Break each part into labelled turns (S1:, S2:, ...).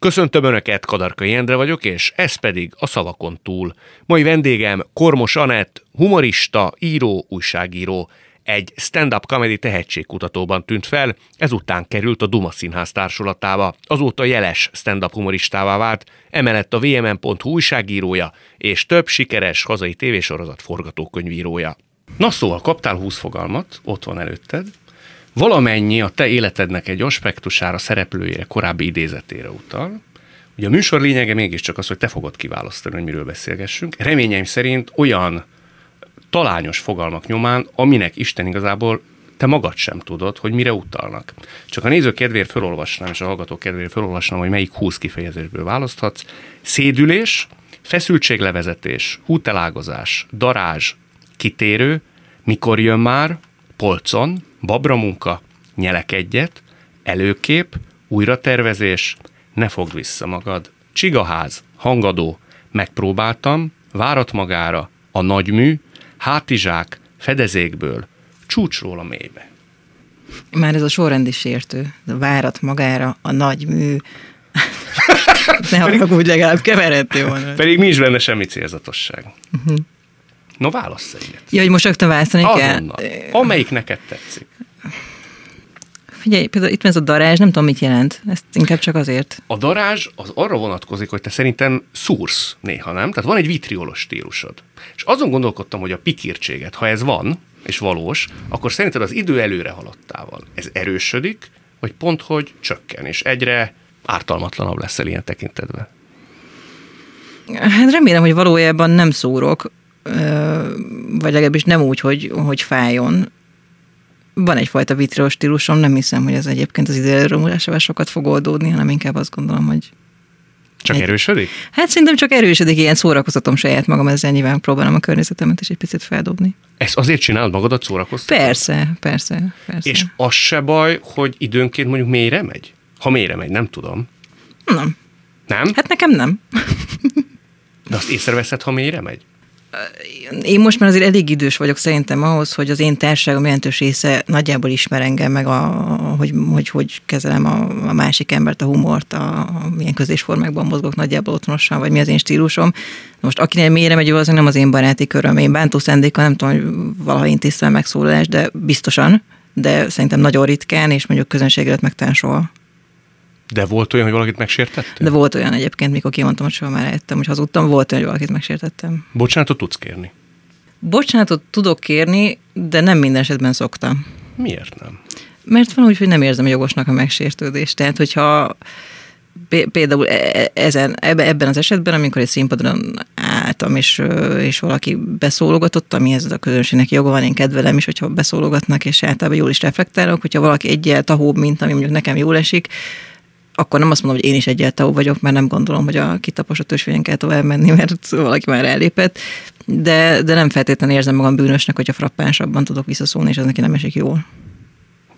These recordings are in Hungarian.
S1: Köszöntöm Önöket, Kadarkai Endre vagyok, és ez pedig a szavakon túl. Mai vendégem Kormos Anett, humorista, író, újságíró. Egy stand-up comedy tehetségkutatóban tűnt fel, ezután került a Duma Színház társulatába, azóta jeles stand-up humoristává vált, emellett a vmn.hu újságírója és több sikeres hazai tévésorozat forgatókönyvírója. Na szóval, kaptál 20 fogalmat, ott van előtted, valamennyi a te életednek egy aspektusára, szereplőjére, korábbi idézetére utal. Ugye a műsor lényege mégiscsak az, hogy te fogod kiválasztani, hogy miről beszélgessünk. Reményeim szerint olyan talányos fogalmak nyomán, aminek Isten igazából te magad sem tudod, hogy mire utalnak. Csak a néző kedvéért felolvasnám, és a hallgató kedvéért felolvasnám, hogy melyik 20 kifejezésből választhatsz. Szédülés, feszültséglevezetés, útelágazás, darázs, kitérő, mikor jön már, polcon, babramunka, nyelek egyet, előkép, újratervezés, ne fogd vissza magad, csigaház, hangadó, megpróbáltam, várat magára, a nagymű, hátizsák, fedezékből, csúcsról a mélybe.
S2: Már ez a sorrendi sértő. A várat magára, a nagy mű. ne haragudj, legalább keveredtél volna.
S1: Pedig nincs benne semmi célzatosság. Uh-huh. No, válasz egyet.
S2: Ja, hogy most rögtön választani
S1: Azonnal. kell? Amelyik neked tetszik.
S2: Figyelj, például itt van ez a darázs, nem tudom, mit jelent. Ezt inkább csak azért.
S1: A darázs az arra vonatkozik, hogy te szerintem szúrsz néha, nem? Tehát van egy vitriolos stílusod. És azon gondolkodtam, hogy a pikírtséget, ha ez van, és valós, akkor szerinted az idő előre haladtával ez erősödik, vagy pont, hogy csökken, és egyre ártalmatlanabb leszel ilyen tekintetben?
S2: Hát remélem, hogy valójában nem szórok, vagy legalábbis nem úgy, hogy, hogy fájjon. Van egyfajta vitriós stílusom, nem hiszem, hogy ez egyébként az időromulásával sokat fog oldódni, hanem inkább azt gondolom, hogy
S1: csak egy... erősödik?
S2: Hát szerintem csak erősödik, ilyen szórakozatom saját magam, ezzel nyilván próbálom a környezetemet is egy picit feldobni.
S1: Ezt azért csinálod magadat szórakoztatni?
S2: Persze, persze, persze.
S1: És az se baj, hogy időnként mondjuk mélyre megy? Ha mélyre megy, nem tudom.
S2: Nem.
S1: Nem?
S2: Hát nekem nem.
S1: De azt észreveszed, ha mélyre megy?
S2: Én most már azért elég idős vagyok szerintem ahhoz, hogy az én társadalom jelentős része nagyjából ismer engem, meg a, hogy, hogy, hogy kezelem a, a másik embert, a humort, a, a milyen közésformákban mozgok nagyjából otthonosan, vagy mi az én stílusom. Most akinél mélyre megy, az nem az én baráti köröm. Én bántó szendéka, nem tudom, hogy valaha intéztem megszólalás, de biztosan, de szerintem nagyon ritkán, és mondjuk közönségre meg soha.
S1: De volt olyan, hogy valakit megsértettem?
S2: De volt olyan egyébként, mikor kimondtam, hogy soha már ettem, hogy hazudtam, volt olyan, hogy valakit megsértettem.
S1: Bocsánatot tudsz kérni?
S2: Bocsánatot tudok kérni, de nem minden esetben szoktam.
S1: Miért nem?
S2: Mert van úgy, hogy nem érzem jogosnak a megsértődést. Tehát, hogyha például e, e, ezen, ebben az esetben, amikor egy színpadon álltam, és, és valaki beszólogatott, ez a közönségnek joga van, én kedvelem is, hogyha beszólogatnak, és általában jól is reflektálok, hogyha valaki egyel tahóbb, mint ami mondjuk nekem jól esik, akkor nem azt mondom, hogy én is egyáltalán vagyok, mert nem gondolom, hogy a kitaposott ösvényen kell tovább menni, mert valaki már elépett, de, de nem feltétlenül érzem magam bűnösnek, hogyha frappánsabban tudok visszaszólni, és ez neki nem esik jól.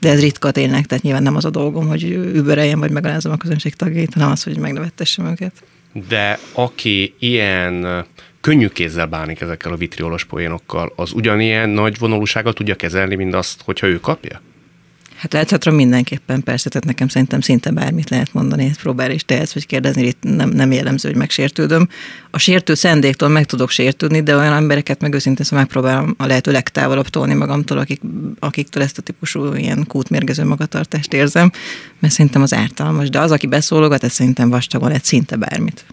S2: De ez ritka tényleg, tehát nyilván nem az a dolgom, hogy übereljem, vagy megalázom a közönség tagjait, hanem az, hogy megnevettessem őket.
S1: De aki ilyen könnyű kézzel bánik ezekkel a vitriolos poénokkal, az ugyanilyen nagy vonalúsággal tudja kezelni, mint azt, hogyha ő kapja?
S2: Hát látszatra mindenképpen persze, tehát nekem szerintem szinte bármit lehet mondani, próbál és tehetsz, vagy kérdezni, itt nem, nem jellemző, hogy megsértődöm. A sértő szendéktől meg tudok sértődni, de olyan embereket meg őszintén szóval megpróbálom a lehető legtávolabb tolni magamtól, akik, akiktől ezt a típusú ilyen kútmérgező magatartást érzem, mert szerintem az ártalmas. De az, aki beszólogat, ez szerintem vastagon lehet szinte bármit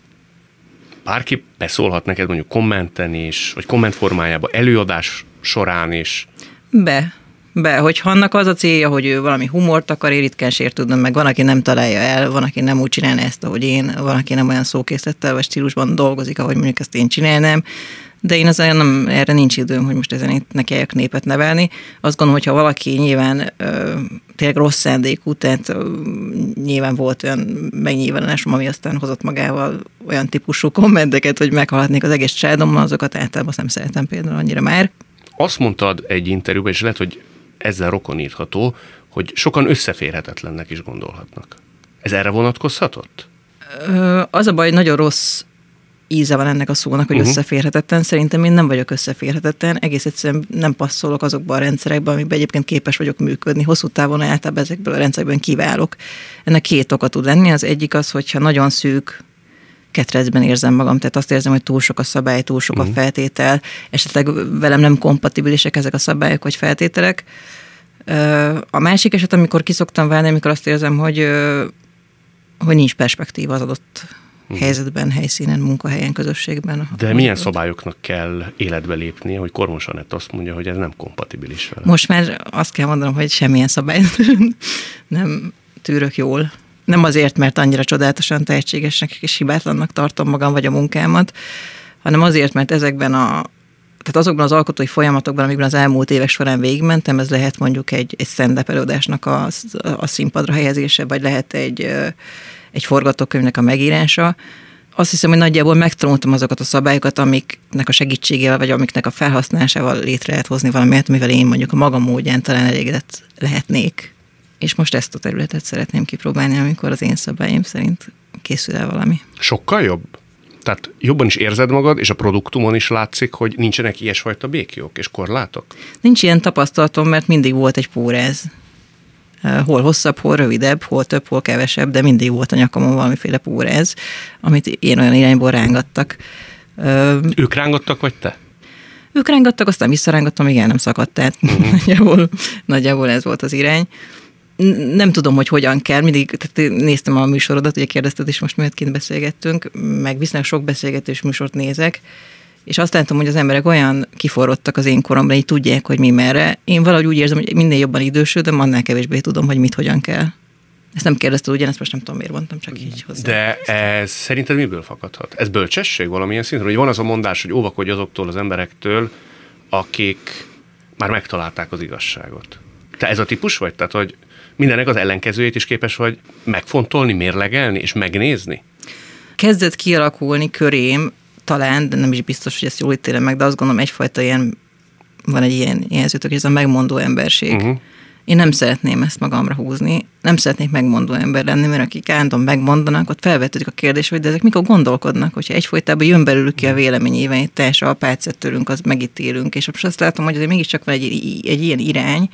S1: bárki beszólhat neked mondjuk kommenten is, vagy komment formájában, előadás során is?
S2: Be be, hogy annak az a célja, hogy ő valami humort akar, én ritkán meg. Van, aki nem találja el, van, aki nem úgy csinálna ezt, ahogy én, van, aki nem olyan szókészlettel vagy stílusban dolgozik, ahogy mondjuk ezt én csinálnám. De én azért nem, erre nincs időm, hogy most ezen itt nekiek népet nevelni. Azt gondolom, hogyha valaki nyilván ö, tényleg rossz szándékú, tehát ö, nyilván volt olyan megnyilvánulásom, ami aztán hozott magával olyan típusú kommenteket, hogy meghalhatnék az egész családommal, azokat általában nem szeretem például annyira már.
S1: Azt mondtad egy interjúban, és lehet, hogy ezzel rokonítható, hogy sokan összeférhetetlennek is gondolhatnak. Ez erre vonatkozhatott?
S2: Az a baj, nagyon rossz íze van ennek a szónak, hogy uh-huh. összeférhetetlen. Szerintem én nem vagyok összeférhetetlen, egész egyszerűen nem passzolok azokba a rendszerekbe, amikben egyébként képes vagyok működni. Hosszú távon általában ezekből a rendszerekben kiválok. Ennek két oka tud lenni. Az egyik az, hogyha nagyon szűk ketrecben érzem magam, tehát azt érzem, hogy túl sok a szabály, túl sok uh-huh. a feltétel, esetleg velem nem kompatibilisek ezek a szabályok vagy feltételek. A másik eset, amikor kiszoktam válni, amikor azt érzem, hogy, hogy nincs perspektíva az adott uh-huh. helyzetben, helyszínen, munkahelyen, közösségben.
S1: De milyen ott. szabályoknak kell életbe lépnie, hogy Kormos Anett azt mondja, hogy ez nem kompatibilis vele?
S2: Most már azt kell mondanom, hogy semmilyen szabály nem tűrök jól nem azért, mert annyira csodálatosan tehetségesnek és hibátlannak tartom magam vagy a munkámat, hanem azért, mert ezekben a tehát azokban az alkotói folyamatokban, amikben az elmúlt évek során végigmentem, ez lehet mondjuk egy, egy stand előadásnak a, a színpadra helyezése, vagy lehet egy, egy forgatókönyvnek a megírása. Azt hiszem, hogy nagyjából megtanultam azokat a szabályokat, amiknek a segítségével, vagy amiknek a felhasználásával létre lehet hozni valamit, mivel én mondjuk a magam módján talán elégedett lehetnék és most ezt a területet szeretném kipróbálni, amikor az én szabályom szerint készül el valami.
S1: Sokkal jobb? Tehát jobban is érzed magad, és a produktumon is látszik, hogy nincsenek ilyesfajta békjók és korlátok?
S2: Nincs ilyen tapasztalatom, mert mindig volt egy pórez. Hol hosszabb, hol rövidebb, hol több, hol kevesebb, de mindig volt a nyakamon valamiféle pórez, amit én olyan irányból rángattak.
S1: Ők rángattak, vagy te?
S2: Ők rángattak, aztán visszarángattam, igen, nem szakadt, tehát uh-huh. nagyjából, nagyjából ez volt az irány nem tudom, hogy hogyan kell, mindig tehát néztem a műsorodat, ugye kérdezted is most miért kint beszélgettünk, meg viszonylag sok beszélgetés műsort nézek, és azt látom, hogy az emberek olyan kiforrottak az én koromban, így tudják, hogy mi merre. Én valahogy úgy érzem, hogy minél jobban idősödöm, annál kevésbé tudom, hogy mit hogyan kell. Ezt nem kérdezted ugyanezt, most nem tudom, miért mondtam, csak így hozzá.
S1: De ez szerinted miből fakadhat? Ez bölcsesség valamilyen szinten? Hogy van az a mondás, hogy óvakodj azoktól az emberektől, akik már megtalálták az igazságot. Te ez a típus vagy? Tehát, hogy mindenek az ellenkezőjét is képes vagy megfontolni, mérlegelni és megnézni?
S2: Kezdett kialakulni körém, talán, de nem is biztos, hogy ezt jól ítélem meg, de azt gondolom egyfajta ilyen, van egy ilyen jelzőtök, ez a megmondó emberség. Uh-huh. Én nem szeretném ezt magamra húzni, nem szeretnék megmondó ember lenni, mert akik állandóan megmondanak, ott felvetődik a kérdés, hogy de ezek mikor gondolkodnak, hogyha egyfolytában jön belőlük ki a véleményében, egy teljes alpácet tőlünk, az megítélünk, és most azt látom, hogy azért mégiscsak van egy, egy ilyen irány,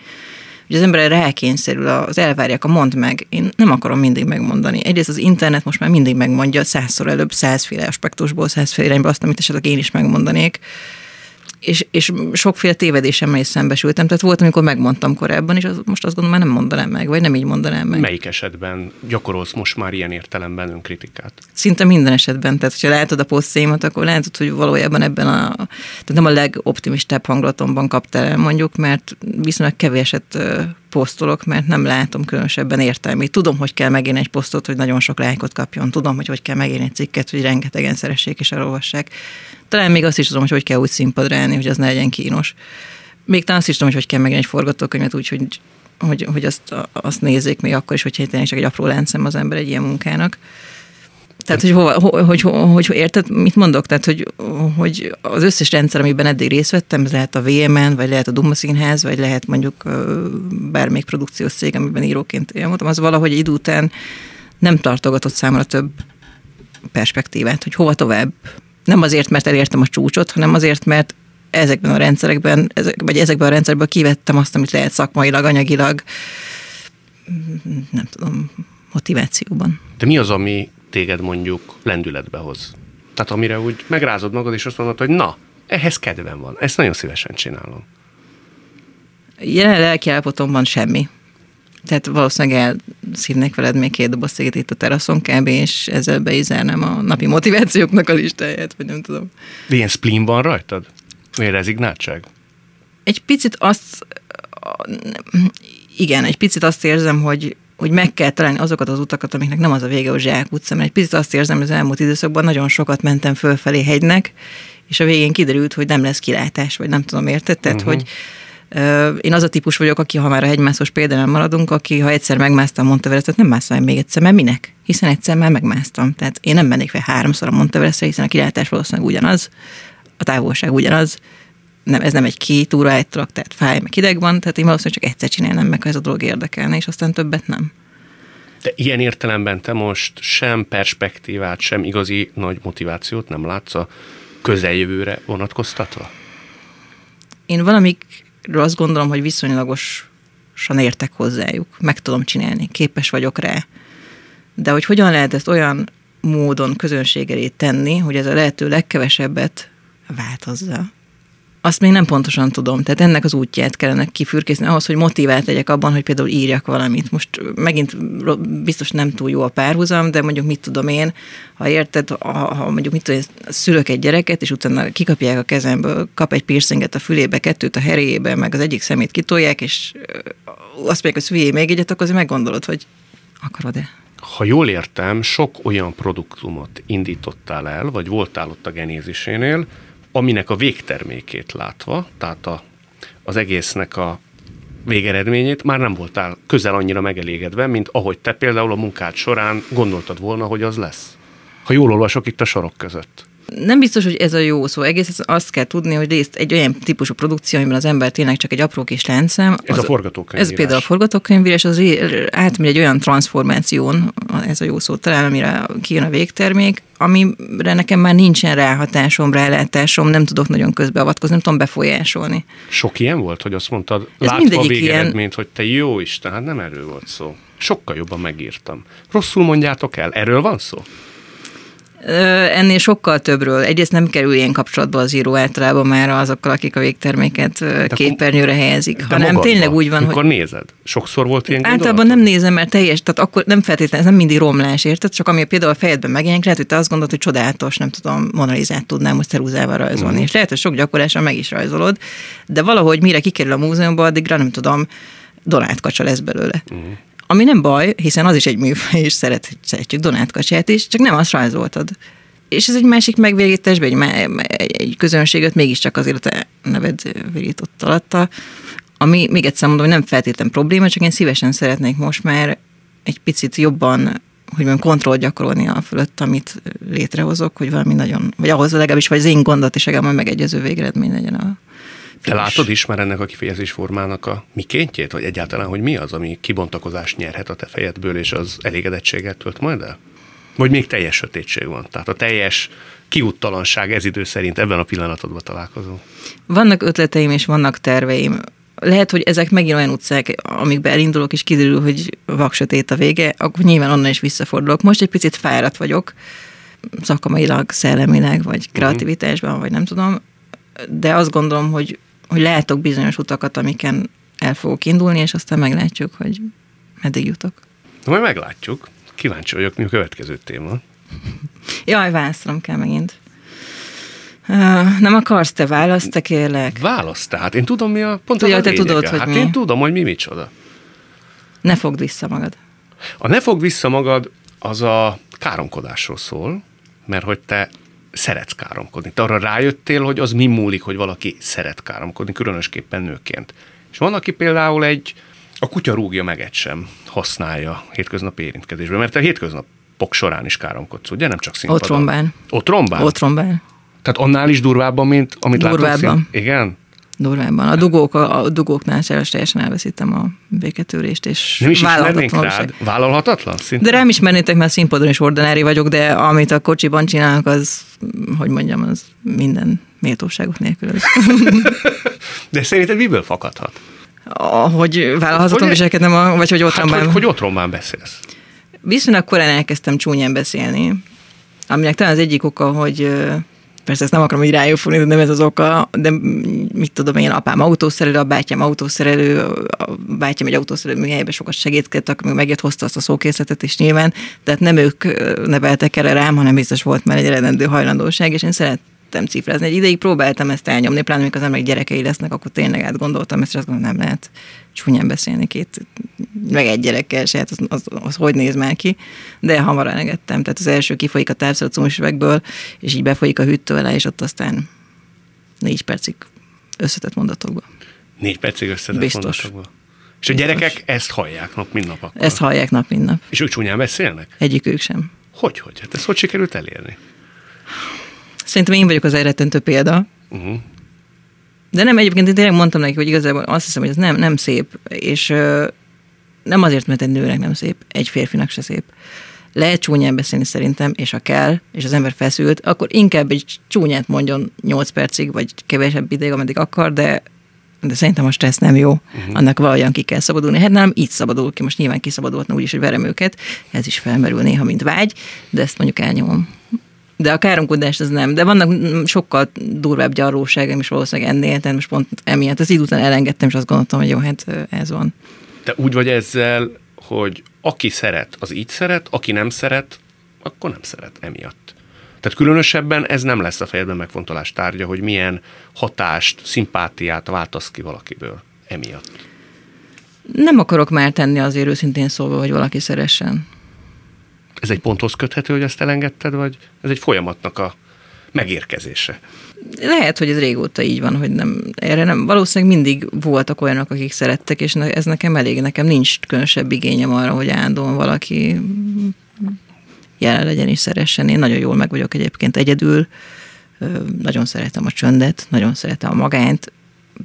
S2: hogy az ember rákényszerül, az elvárják a mond meg. Én nem akarom mindig megmondani. Egyrészt az internet most már mindig megmondja százszor előbb, százféle aspektusból, százféle irányba azt, amit esetleg én is megmondanék és, és sokféle tévedésemmel is szembesültem. Tehát volt, amikor megmondtam korábban, és az, most azt gondolom, már nem mondanám meg, vagy nem így mondanám meg.
S1: Melyik esetben gyakorolsz most már ilyen értelemben önkritikát?
S2: Szinte minden esetben. Tehát, ha látod a posztjaimat, akkor látod, hogy valójában ebben a, tehát nem a legoptimistább hangulatomban kaptál el mondjuk, mert viszonylag kevéset posztolok, mert nem látom különösebben értelmét. Tudom, hogy kell megírni egy posztot, hogy nagyon sok lájkot kapjon. Tudom, hogy hogy kell megírni egy cikket, hogy rengetegen szeressék és elolvassák. Talán még azt is tudom, hogy hogy kell úgy színpadra állni, hogy az ne legyen kínos. Még talán azt is tudom, hogy hogy kell megírni egy forgatókönyvet úgy, hogy, hogy, hogy azt, azt nézzék még akkor is, hogyha tényleg csak egy apró láncem az ember egy ilyen munkának. Tehát, hogy, hova, hogy, hogy, hogy, érted, mit mondok? Tehát, hogy, hogy az összes rendszer, amiben eddig részt vettem, ez lehet a VMN, vagy lehet a Duma Színház, vagy lehet mondjuk bármelyik produkciós cég, amiben íróként elmondtam, az valahogy idő után nem tartogatott számra több perspektívát, hogy hova tovább. Nem azért, mert elértem a csúcsot, hanem azért, mert ezekben a rendszerekben, ezek, vagy ezekben a rendszerekben kivettem azt, amit lehet szakmailag, anyagilag, nem tudom, motivációban.
S1: De mi az, ami téged mondjuk lendületbe hoz. Tehát amire úgy megrázod magad, és azt mondod, hogy na, ehhez kedvem van, ezt nagyon szívesen csinálom.
S2: Jelen lelkiállapotomban semmi. Tehát valószínűleg elszívnék veled még két doboz itt a teraszon kb. és ezzel beizerném a napi motivációknak a listáját, vagy nem tudom.
S1: De ilyen spleen van rajtad? Vagy rezignáltság?
S2: Egy picit azt, igen, egy picit azt érzem, hogy hogy meg kell találni azokat az utakat, amiknek nem az a vége, hogy Zsák utca, mert egy picit azt érzem, hogy az elmúlt időszakban nagyon sokat mentem fölfelé hegynek, és a végén kiderült, hogy nem lesz kilátás, vagy nem tudom, érted? Tehát, uh-huh. hogy én az a típus vagyok, aki, ha már a hegymászós példánál maradunk, aki, ha egyszer megmásztam Monteverestet, nem mászom még egyszer, mert minek? Hiszen egyszer már megmásztam. Tehát én nem mennék fel háromszor a Monteverestre, hiszen a kilátás valószínűleg ugyanaz, a távolság ugyanaz, nem, ez nem egy két óra egy trak, tehát fáj, meg hideg van, tehát én valószínűleg csak egyszer csinálnám meg, ha ez a dolog érdekelne, és aztán többet nem.
S1: De ilyen értelemben te most sem perspektívát, sem igazi nagy motivációt nem látsz a közeljövőre vonatkoztatva?
S2: Én valamikről azt gondolom, hogy viszonylagosan értek hozzájuk. Meg tudom csinálni, képes vagyok rá. De hogy hogyan lehet ezt olyan módon közönség elé tenni, hogy ez a lehető legkevesebbet változza, azt még nem pontosan tudom. Tehát ennek az útját kellene kifürkészni ahhoz, hogy motivált legyek abban, hogy például írjak valamit. Most megint biztos nem túl jó a párhuzam, de mondjuk mit tudom én, ha érted, ha, mondjuk mit tudom, szülök egy gyereket, és utána kikapják a kezemből, kap egy piercinget a fülébe, kettőt a herébe, meg az egyik szemét kitolják, és azt mondják, hogy szüljél még egyet, akkor azért meggondolod, hogy akarod-e.
S1: Ha jól értem, sok olyan produktumot indítottál el, vagy voltál ott a genézisénél, aminek a végtermékét látva, tehát a, az egésznek a végeredményét már nem voltál közel annyira megelégedve, mint ahogy te például a munkád során gondoltad volna, hogy az lesz. Ha jól olvasok itt a sorok között
S2: nem biztos, hogy ez a jó szó. Egész azt kell tudni, hogy részt egy olyan típusú produkció, amiben az ember tényleg csak egy apró kis láncszem.
S1: Ez
S2: az,
S1: a forgatókönyvírás.
S2: Ez például a forgatókönyvírás, az átmegy egy olyan transformáción, ez a jó szó talán, amire kijön a végtermék, amire nekem már nincsen ráhatásom, rálátásom, nem tudok nagyon közbeavatkozni, nem tudom befolyásolni.
S1: Sok ilyen volt, hogy azt mondtad, ez látva a végeredményt, ilyen... hogy te jó Isten, hát nem erről volt szó. Sokkal jobban megírtam. Rosszul mondjátok el, erről van szó?
S2: Ennél sokkal többről. Egyrészt nem kerül ilyen kapcsolatba az író általában már azokkal, akik a végterméket de képernyőre helyezik, de hanem magadban, tényleg úgy van,
S1: hogy... nézed? Sokszor volt ilyen
S2: Általában gondolat? nem nézem, mert teljes, tehát akkor nem feltétlenül, ez nem mindig romlás, érted? Csak ami például a fejedben megjelenik, lehet, hogy te azt gondolod, hogy csodálatos, nem tudom, monalizát tudnám most ceruzával rajzolni. Uh-huh. És lehet, hogy sok gyakorlással meg is rajzolod, de valahogy mire kikerül a múzeumba, addigra nem tudom, Donát kacsa lesz belőle. Uh-huh. Ami nem baj, hiszen az is egy műfaj, és szeret, szeretjük Donát kacsát is, csak nem azt rajzoltad. És ez egy másik megvérítésben, egy, egy közönséget mégiscsak azért a neved virított alatta, ami még egyszer mondom, hogy nem feltétlen probléma, csak én szívesen szeretnék most már egy picit jobban hogy mondjam, kontroll gyakorolni a fölött, amit létrehozok, hogy valami nagyon, vagy ahhoz legalábbis, vagy az én gondot is legalább megegyező végeredmény legyen a
S1: te látod is már ennek a kifejezés formának a mikéntjét, vagy egyáltalán, hogy mi az, ami kibontakozást nyerhet a te fejedből, és az elégedettséget tölt majd el? Vagy még teljes sötétség van? Tehát a teljes kiúttalanság ez idő szerint ebben a pillanatodban találkozó.
S2: Vannak ötleteim és vannak terveim. Lehet, hogy ezek megint olyan utcák, amikbe elindulok, és kiderül, hogy vaksötét a vége, akkor nyilván onnan is visszafordulok. Most egy picit fáradt vagyok, szakmailag, szellemileg, vagy kreativitásban, vagy nem tudom, de azt gondolom, hogy hogy látok bizonyos utakat, amiken el fogok indulni, és aztán meglátjuk, hogy meddig jutok.
S1: Na, majd meglátjuk. Kíváncsi vagyok, mi a következő téma.
S2: Jaj, választanom kell megint. Uh, nem akarsz te választ, te kérlek?
S1: Választ, tehát én tudom, mi a pont
S2: Tudja,
S1: a
S2: te tudod, hogy
S1: hát
S2: mi.
S1: én tudom, hogy mi micsoda.
S2: Ne fogd vissza magad.
S1: A ne fogd vissza magad az a káromkodásról szól, mert hogy te szeretsz káromkodni. Te arra rájöttél, hogy az mi múlik, hogy valaki szeret káromkodni, különösképpen nőként. És van, aki például egy, a kutya rúgja meget sem használja hétköznapi érintkezésben, mert a hétköznapok során is káromkodsz, ugye? Nem csak színpadon.
S2: Otrombán.
S1: Otrombán?
S2: Otrombán.
S1: Tehát annál is durvábban, mint amit
S2: durvábban.
S1: látunk? Igen?
S2: Durvábban. A, dugók, a, a dugóknál teljesen elveszítem a béketőrést, és
S1: Nem is ismernénk rád? Vállalhatatlan?
S2: Szinte? De rám ismernétek, mert színpadon is ordinári vagyok, de amit a kocsiban csinálnak, az, hogy mondjam, az minden méltóságot nélkülöz.
S1: de szerinted miből fakadhat?
S2: Hogy vállalhatatlan viselkednem, vagy hogy otrombán... Hát,
S1: hogy, hogy otrombán beszélsz?
S2: Viszonylag korán elkezdtem csúnyán beszélni, aminek talán az egyik oka, hogy persze ezt nem akarom így rájófogni, de nem ez az oka, de mit tudom én, apám autószerelő, a bátyám autószerelő, a bátyám egy autószerelő műhelyben sokat segítkedett, akkor még megjött, hozta azt a szókészletet is nyilván, tehát nem ők neveltek erre rám, hanem biztos volt már egy eredendő hajlandóság, és én szeret, szerettem cifrázni. Egy ideig próbáltam ezt elnyomni, pláne amikor az emberek gyerekei lesznek, akkor tényleg átgondoltam ezt, és azt gondolom, nem lehet csúnyán beszélni két, meg egy gyerekkel se, hát az, az, az, hogy néz már ki, de hamar elengedtem. Tehát az első kifolyik a távszoracumos üvegből, és így befolyik a hűtővel, és ott aztán négy percig összetett mondatokba.
S1: Négy percig összetett Biztos. mondatokba. És a gyerekek ezt hallják nap, mint nap akkor?
S2: Ezt hallják nap, mint nap.
S1: És ők csúnyán beszélnek?
S2: Egyikük sem.
S1: Hogy, hogy? Hát ezt hogy sikerült elérni?
S2: Szerintem én vagyok az elrettentő példa. Uh-huh. De nem, egyébként én tényleg mondtam neki, hogy igazából azt hiszem, hogy ez nem, nem szép, és nem azért, mert egy nőnek nem szép, egy férfinak se szép. Lehet csúnyán beszélni szerintem, és ha kell, és az ember feszült, akkor inkább egy csúnyát mondjon 8 percig, vagy kevesebb ideig, ameddig akar, de de szerintem a stressz nem jó, uh-huh. annak valahogyan ki kell szabadulni. Hát nem így szabadul ki, most nyilván kiszabadulhatna úgyis, hogy verem őket, ez is felmerül néha, mint vágy, de ezt mondjuk elnyomom. De a káromkodást ez nem. De vannak sokkal durvább gyarlóságaim is valószínűleg ennél, tehát most pont emiatt az idő után elengedtem, és azt gondoltam, hogy jó, hát ez van.
S1: Te úgy vagy ezzel, hogy aki szeret, az így szeret, aki nem szeret, akkor nem szeret emiatt. Tehát különösebben ez nem lesz a fejedben megfontolás tárgya, hogy milyen hatást, szimpátiát váltasz ki valakiből emiatt.
S2: Nem akarok már tenni azért őszintén szólva, hogy valaki szeressen.
S1: Ez egy ponthoz köthető, hogy ezt elengedted, vagy ez egy folyamatnak a megérkezése?
S2: Lehet, hogy ez régóta így van, hogy nem, erre nem, valószínűleg mindig voltak olyanok, akik szerettek, és ez nekem elég, nekem nincs különösebb igényem arra, hogy állandóan valaki jelen legyen és szeressen. Én nagyon jól meg vagyok egyébként egyedül, nagyon szeretem a csöndet, nagyon szeretem a magányt,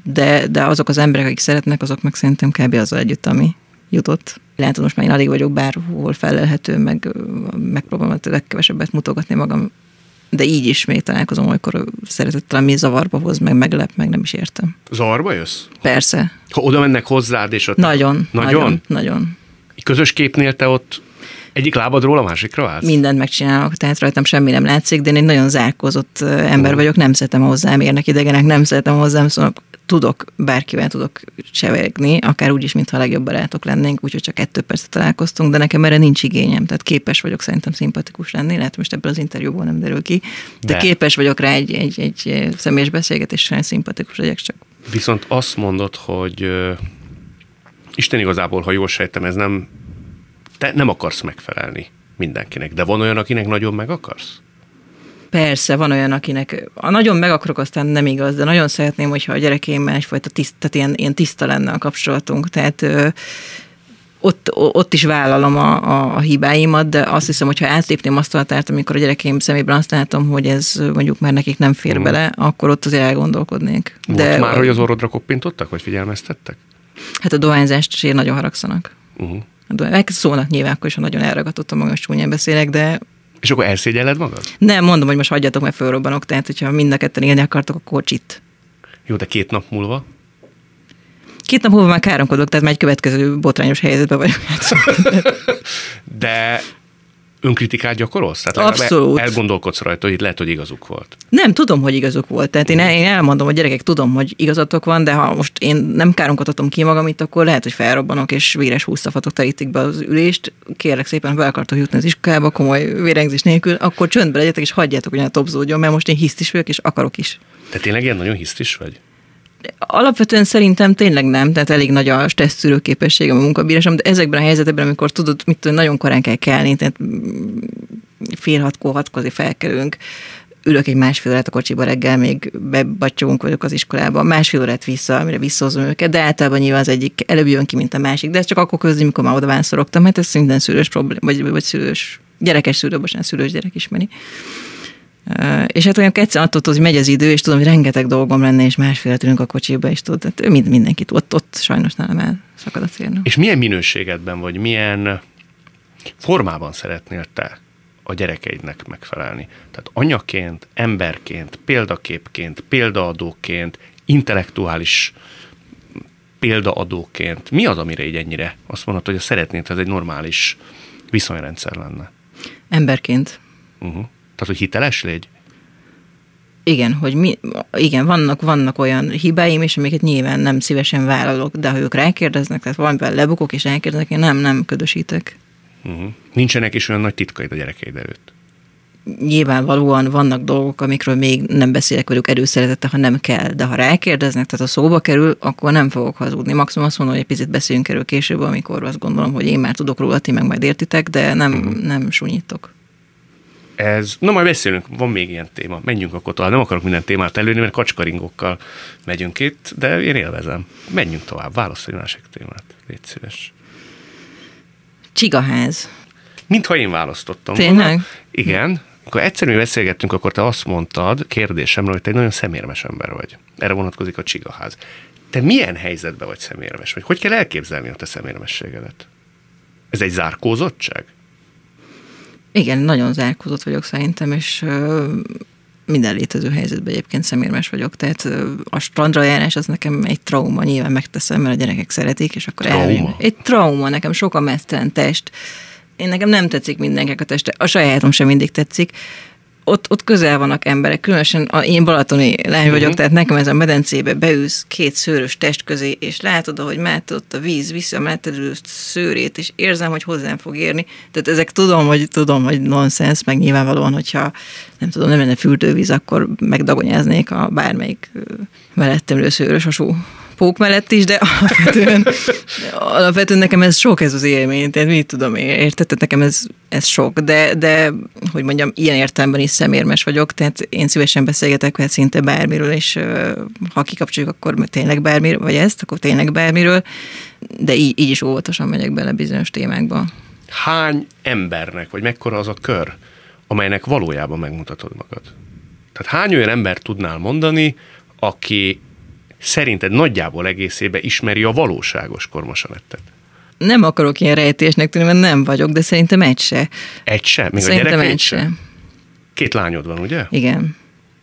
S2: de, de azok az emberek, akik szeretnek, azok meg szerintem kb. azzal együtt, ami jutott. Lehet, hogy most már én alig vagyok bárhol felelhető, meg megpróbálom a legkevesebbet mutogatni magam, de így is még találkozom, olykor szeretettel, ami zavarba hoz, meg meglep, meg nem is értem.
S1: Zavarba jössz?
S2: Persze.
S1: Ha oda mennek hozzád, és ott...
S2: Nagyon, nagyon, nagyon. nagyon.
S1: Közös képnél te ott egyik lábadról a másikra állsz?
S2: Mindent megcsinálok, tehát rajtam semmi nem látszik, de én egy nagyon zárkózott ember vagyok, nem szeretem hozzám érnek idegenek, nem szeretem hozzám szóval tudok, bárkivel tudok csevegni, akár úgy is, mintha a legjobb barátok lennénk, úgyhogy csak kettő percet találkoztunk, de nekem erre nincs igényem, tehát képes vagyok szerintem szimpatikus lenni, lehet most ebből az interjúból nem derül ki, de, de. képes vagyok rá egy, egy, egy személyes beszélgetésre, szimpatikus legyek csak.
S1: Viszont azt mondod, hogy uh, Isten igazából, ha jól sejtem, ez nem te nem akarsz megfelelni mindenkinek, de van olyan, akinek nagyon meg akarsz?
S2: Persze, van olyan, akinek a nagyon meg akarok, aztán nem igaz, de nagyon szeretném, hogyha a gyerekeimmel egyfajta tiszt, tehát ilyen, ilyen tiszta lenne a kapcsolatunk. Tehát ö, ott, ott is vállalom a, a, a hibáimat, de azt hiszem, hogyha átlépném azt a határt, amikor a gyerekeim szemében azt látom, hogy ez mondjuk már nekik nem fér uh-huh. bele, akkor ott azért elgondolkodnék.
S1: Volt de, már, hogy az orrodra koppintottak, vagy figyelmeztettek?
S2: Hát a dohányzást is nagyon haragszanak. Uh-huh. Meg szólnak nyilván, akkor is, ha nagyon elragadottam magam, és csúnyán beszélek, de
S1: és akkor elszégyelled magad?
S2: Nem, mondom, hogy most hagyjatok, mert fölrobbanok, tehát hogyha mind a ketten élni akartok, akkor csit.
S1: Jó, de két nap múlva?
S2: Két nap múlva már káromkodok, tehát már egy következő botrányos helyzetben vagyok.
S1: de önkritikát gyakorolsz? Tehát
S2: Abszolút.
S1: Elgondolkodsz rajta, hogy lehet, hogy igazuk volt.
S2: Nem, tudom, hogy igazuk volt. Tehát én, én elmondom, hogy gyerekek, tudom, hogy igazatok van, de ha most én nem káromkodhatom ki magam itt, akkor lehet, hogy felrobbanok, és véres húsztafatok terítik be az ülést. Kérlek szépen, be akartok jutni az iskolába, komoly vérengzés nélkül, akkor csöndbe legyetek, és hagyjátok, hogy a topzódjon, mert most én hisztis vagyok, és akarok is.
S1: Te tényleg ilyen nagyon hisztis vagy?
S2: Alapvetően szerintem tényleg nem, tehát elég nagy a stresszűrő képességem a munkabírásom, de ezekben a helyzetekben, amikor tudod, mit tudom, nagyon korán kell kelni, tehát fél hatkor, hatkor felkelünk, ülök egy másfél órát a kocsiba reggel, még bebatyogunk vagyok az iskolában, másfél órát vissza, amire visszahozom őket, de általában nyilván az egyik előbb jön ki, mint a másik, de ez csak akkor közül, mikor már oda vánszorogtam, hát ez minden szülős problém, vagy, vagy szülős, gyerekes szülő, bocsánat, szülős gyerek ismeri. És hát olyan egyszer attól, hogy megy az idő, és tudom, hogy rengeteg dolgom lenne, és másfél ülünk a kocsiba, és tudod, tehát mind, mindenkit ott, ott sajnos nálam el szakad a célnak.
S1: És milyen minőségedben vagy, milyen formában szeretnél te a gyerekeidnek megfelelni? Tehát anyaként, emberként, példaképként, példaadóként, intellektuális példaadóként. Mi az, amire így ennyire azt mondod, hogy szeretnéd, hogy ez egy normális viszonyrendszer lenne?
S2: Emberként.
S1: Uh-huh. Tehát, hogy hiteles légy?
S2: Igen, hogy mi, igen, vannak, vannak olyan hibáim, és amiket nyilván nem szívesen vállalok, de ha ők rákérdeznek, tehát valamivel lebukok és rákérdeznek, én nem, nem ködösítek.
S1: Uh-huh. Nincsenek is olyan nagy titkaid a gyerekeid előtt?
S2: Nyilvánvalóan vannak dolgok, amikről még nem beszélek velük előszeretette, ha nem kell, de ha rákérdeznek, tehát a szóba kerül, akkor nem fogok hazudni. Maximum azt mondom, hogy egy picit beszéljünk erről később, amikor azt gondolom, hogy én már tudok róla, ti meg majd értitek, de nem, uh-huh. nem sunyítok
S1: ez, na majd beszélünk, van még ilyen téma, menjünk akkor tovább, nem akarok minden témát előni, mert kacskaringókkal megyünk itt, de én élvezem. Menjünk tovább, válaszolj másik témát, légy szíves.
S2: Csigaház.
S1: Mintha én választottam.
S2: Tényleg? Volna.
S1: Igen. Akkor egyszer mi beszélgettünk, akkor te azt mondtad kérdésemről, hogy te egy nagyon szemérmes ember vagy. Erre vonatkozik a csigaház. te milyen helyzetben vagy szemérmes? Vagy hogy kell elképzelni a te szemérmességedet? Ez egy zárkózottság?
S2: Igen, nagyon zárkózott vagyok szerintem, és minden létező helyzetben egyébként szemérmes vagyok. Tehát a strandra járás az nekem egy trauma, nyilván megteszem, mert a gyerekek szeretik, és akkor
S1: trauma.
S2: Egy trauma, nekem sok a mesztelen test. Én nekem nem tetszik mindenkinek a teste, a sajátom sem mindig tetszik, ott, ott közel vannak emberek, különösen a, én balatoni lány vagyok, uh-huh. tehát nekem ez a medencébe beülsz két szőrös test közé, és látod, ahogy mehet ott a víz vissza a szőrét, és érzem, hogy hozzám fog érni. Tehát ezek tudom, hogy tudom, hogy nonsens, meg nyilvánvalóan, hogyha nem tudom, nem lenne fürdővíz, akkor megdagonyáznék a bármelyik mellettem szőrös hasú pók mellett is, de alapvetően, alapvetően nekem ez sok ez az élmény, tehát mit tudom érted? Nekem ez, ez sok, de, de hogy mondjam, ilyen értelemben is szemérmes vagyok, tehát én szívesen beszélgetek hát szinte bármiről, és ha kikapcsoljuk, akkor tényleg bármiről, vagy ezt, akkor tényleg bármiről, de így, így is óvatosan megyek bele bizonyos témákba.
S1: Hány embernek, vagy mekkora az a kör, amelynek valójában megmutatod magad? Tehát hány olyan ember tudnál mondani, aki szerinted nagyjából egészében ismeri a valóságos kormosanettet?
S2: Nem akarok ilyen rejtésnek tűnni, mert nem vagyok, de szerintem egy se.
S1: Egy se? Még
S2: szerintem
S1: a
S2: egy se. se.
S1: Két lányod van, ugye?
S2: Igen.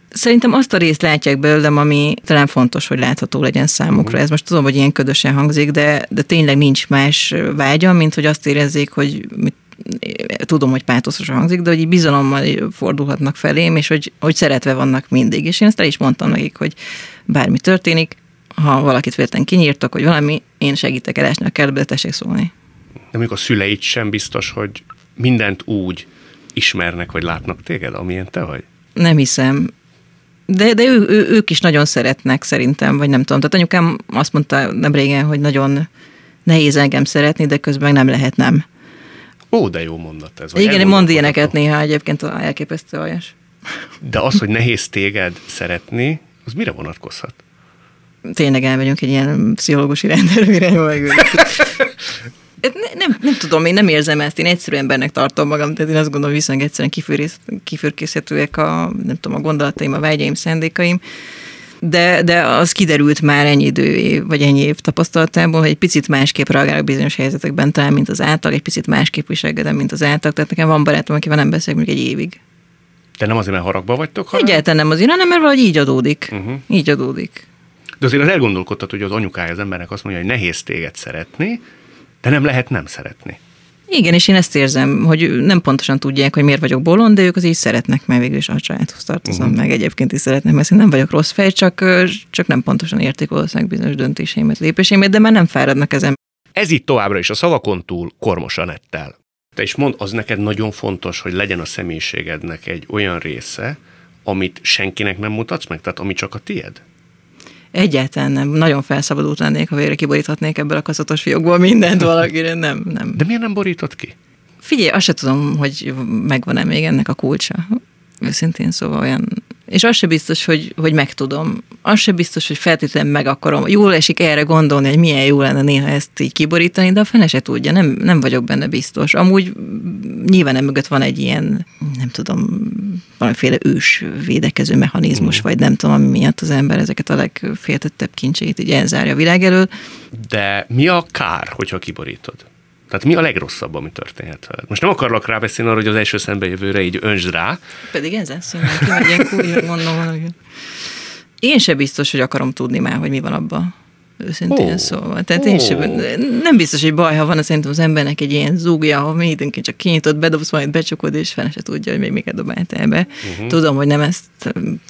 S2: Szerintem azt a részt látják belőlem, ami talán fontos, hogy látható legyen számukra. Uh-huh. Ez most tudom, hogy ilyen ködösen hangzik, de, de tényleg nincs más vágyam, mint hogy azt érezzék, hogy mit, tudom, hogy pátoszosan hangzik, de hogy így bizalommal fordulhatnak felém, és hogy, hogy szeretve vannak mindig. És én ezt el is mondtam nekik, hogy bármi történik, ha valakit véletlen kinyírtak, hogy valami, én segítek elesni a kertbe, tessék szólni.
S1: De mondjuk a szüleid sem biztos, hogy mindent úgy ismernek, vagy látnak téged, amilyen te vagy?
S2: Nem hiszem. De, de ő, ő, ők is nagyon szeretnek szerintem, vagy nem tudom. Tehát anyukám azt mondta nem régen, hogy nagyon nehéz engem szeretni, de közben nem lehet nem.
S1: Ó, de jó mondat ez.
S2: Igen, mond ilyeneket néha egyébként elképesztő aljas.
S1: De az, hogy nehéz téged szeretni, az mire vonatkozhat?
S2: Tényleg elmegyünk egy ilyen pszichológus irányba megölni. Nem, nem, nem tudom, én nem érzem ezt, én egyszerű embernek tartom magam, tehát én azt gondolom, viszonylag egyszerűen kifürkészhetőek a, nem tudom, a gondolataim, a vágyaim, szándékaim, de, de az kiderült már ennyi idő, vagy ennyi év tapasztalatából, hogy egy picit másképp reagálok bizonyos helyzetekben, talán, mint az átlag, egy picit másképp viselkedem, mint az átlag, tehát nekem van barátom, akivel nem beszélek még egy évig.
S1: De nem azért, mert haragba vagytok? Hanem...
S2: Egyáltalán nem azért, hanem mert valahogy így adódik. Uh-huh. Így adódik.
S1: De azért az elgondolkodtat, hogy az anyukája az embernek azt mondja, hogy nehéz téged szeretni, de nem lehet nem szeretni.
S2: Igen, és én ezt érzem, hogy nem pontosan tudják, hogy miért vagyok bolond, de ők az így szeretnek, mert végül is a családhoz tartozom, uh-huh. meg egyébként is szeretnek, mert én nem vagyok rossz fej, csak, csak nem pontosan értik valószínűleg bizonyos döntéseimet, lépéseimet, de már nem fáradnak ezen.
S1: Ez itt továbbra is a szavakon túl Kormos Anettel. Te is mond, az neked nagyon fontos, hogy legyen a személyiségednek egy olyan része, amit senkinek nem mutatsz meg, tehát ami csak a tied?
S2: Egyáltalán nem. Nagyon felszabadult lennék, ha végre kiboríthatnék ebből a kaszatos fiókból mindent valakire. Nem, nem.
S1: De miért nem borított ki?
S2: Figyelj, azt se tudom, hogy megvan-e még ennek a kulcsa. Őszintén szóval olyan és az se biztos, hogy, hogy megtudom. Az se biztos, hogy feltétlenül meg akarom. Jól esik erre gondolni, hogy milyen jó lenne néha ezt így kiborítani, de a fene se tudja, nem, nem vagyok benne biztos. Amúgy nyilván nem mögött van egy ilyen, nem tudom, valamiféle ős védekező mechanizmus, mm. vagy nem tudom, ami miatt az ember ezeket a legféltettebb kincseit így elzárja a világ elől.
S1: De mi a kár, hogyha kiborítod? Tehát mi a legrosszabb, ami történhet veled? Most nem akarlak rábeszélni arra, hogy az első szembejövőre így önsd rá.
S2: Pedig ez lesz, hogy ilyen kúrja, mondom valaki. Én se biztos, hogy akarom tudni már, hogy mi van abban őszintén oh. szóval. Tehát oh. én sem, nem biztos, hogy baj, ha van, szerintem az embernek egy ilyen zúgja, ha időnként csak kinyitott, bedobsz, majd becsukod, és fel se tudja, hogy még miket dobáltál be. Uh-huh. Tudom, hogy nem ezt,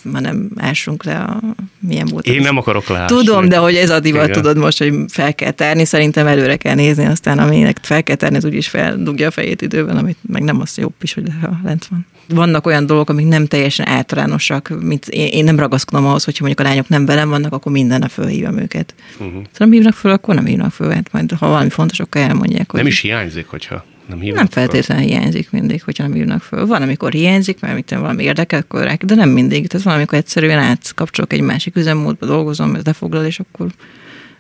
S2: már nem ássunk le a milyen volt.
S1: Én nem akarok le
S2: Tudom, de hogy ez a divat, tudod most, hogy fel kell tárni, szerintem előre kell nézni, aztán aminek fel kell tárni, az úgyis feldugja a fejét időben, amit meg nem az jobb is, hogy ha lent van vannak olyan dolgok, amik nem teljesen általánosak, mint én, én nem ragaszkodom ahhoz, hogyha mondjuk a lányok nem velem vannak, akkor mindenre fölhívom őket. Uh-huh. Ha nem hívnak föl, akkor nem hívnak föl, hát majd ha valami fontos, akkor elmondják.
S1: Hogy... Nem is hiányzik, hogyha nem hívnak
S2: Nem feltétlenül föl. hiányzik mindig, hogyha nem hívnak föl. Van, amikor hiányzik, mert mit valami érdekel, akkor rá, de nem mindig. Tehát valamikor egyszerűen átkapcsolok egy másik üzemmódba, dolgozom, ez lefoglal, és akkor,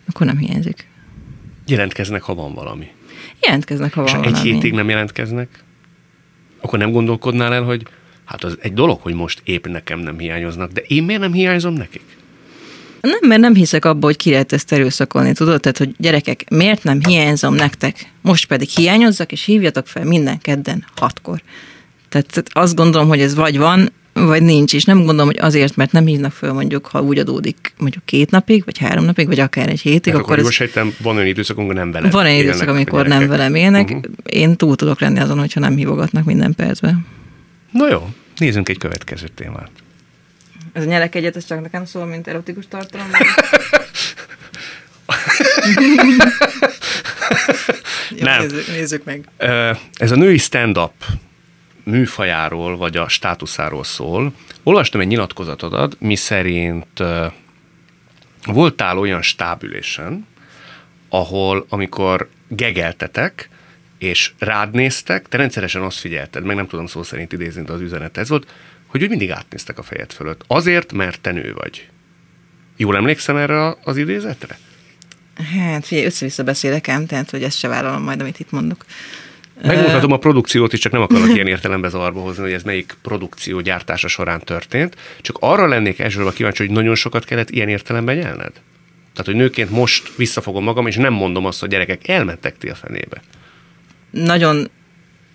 S2: akkor nem hiányzik.
S1: Jelentkeznek, ha van valami.
S2: Jelentkeznek, ha van
S1: és
S2: valami.
S1: egy hétig nem jelentkeznek? akkor nem gondolkodnál el, hogy hát az egy dolog, hogy most épp nekem nem hiányoznak, de én miért nem hiányzom nekik?
S2: Nem, mert nem hiszek abba, hogy ki lehet ezt erőszakolni, tudod? Tehát, hogy gyerekek, miért nem hiányzom nektek? Most pedig hiányozzak, és hívjatok fel minden kedden hatkor. Tehát, tehát azt gondolom, hogy ez vagy van, vagy nincs, és nem gondolom, hogy azért, mert nem hívnak föl mondjuk, ha úgy adódik mondjuk két napig, vagy három napig, vagy akár egy hétig,
S1: Hát
S2: akkor,
S1: akkor
S2: ez,
S1: van olyan időszak, amikor nem veled
S2: van egy időszak, amikor nem velem élnek. Uh-huh. Én túl tudok lenni azon, hogyha nem hívogatnak minden percben.
S1: Na jó, nézzünk egy következő témát.
S2: Ez a nyelek egyet, ez csak nekem szól, mint erotikus tartalom. Jó,
S1: Nem.
S2: Nézzük, nézzük meg.
S1: Ez a női stand-up műfajáról, vagy a státuszáról szól. Olvastam egy nyilatkozatodat, mi szerint voltál olyan stábülésen, ahol amikor gegeltetek, és rád néztek, te rendszeresen azt figyelted, meg nem tudom szó szerint idézni, de az üzenet ez volt, hogy úgy mindig átnéztek a fejed fölött. Azért, mert te nő vagy. Jól emlékszem erre az idézetre?
S2: Hát figyelj, össze-vissza beszélek ám, tehát hogy ezt se vállalom majd, amit itt mondok.
S1: Megmutatom a produkciót is, csak nem akarok ilyen értelembe zavarba hozni, hogy ez melyik produkció gyártása során történt. Csak arra lennék elsősorban kíváncsi, hogy nagyon sokat kellett ilyen értelemben nyelned. Tehát, hogy nőként most visszafogom magam, és nem mondom azt, hogy gyerekek, elmentek ti a fenébe.
S2: Nagyon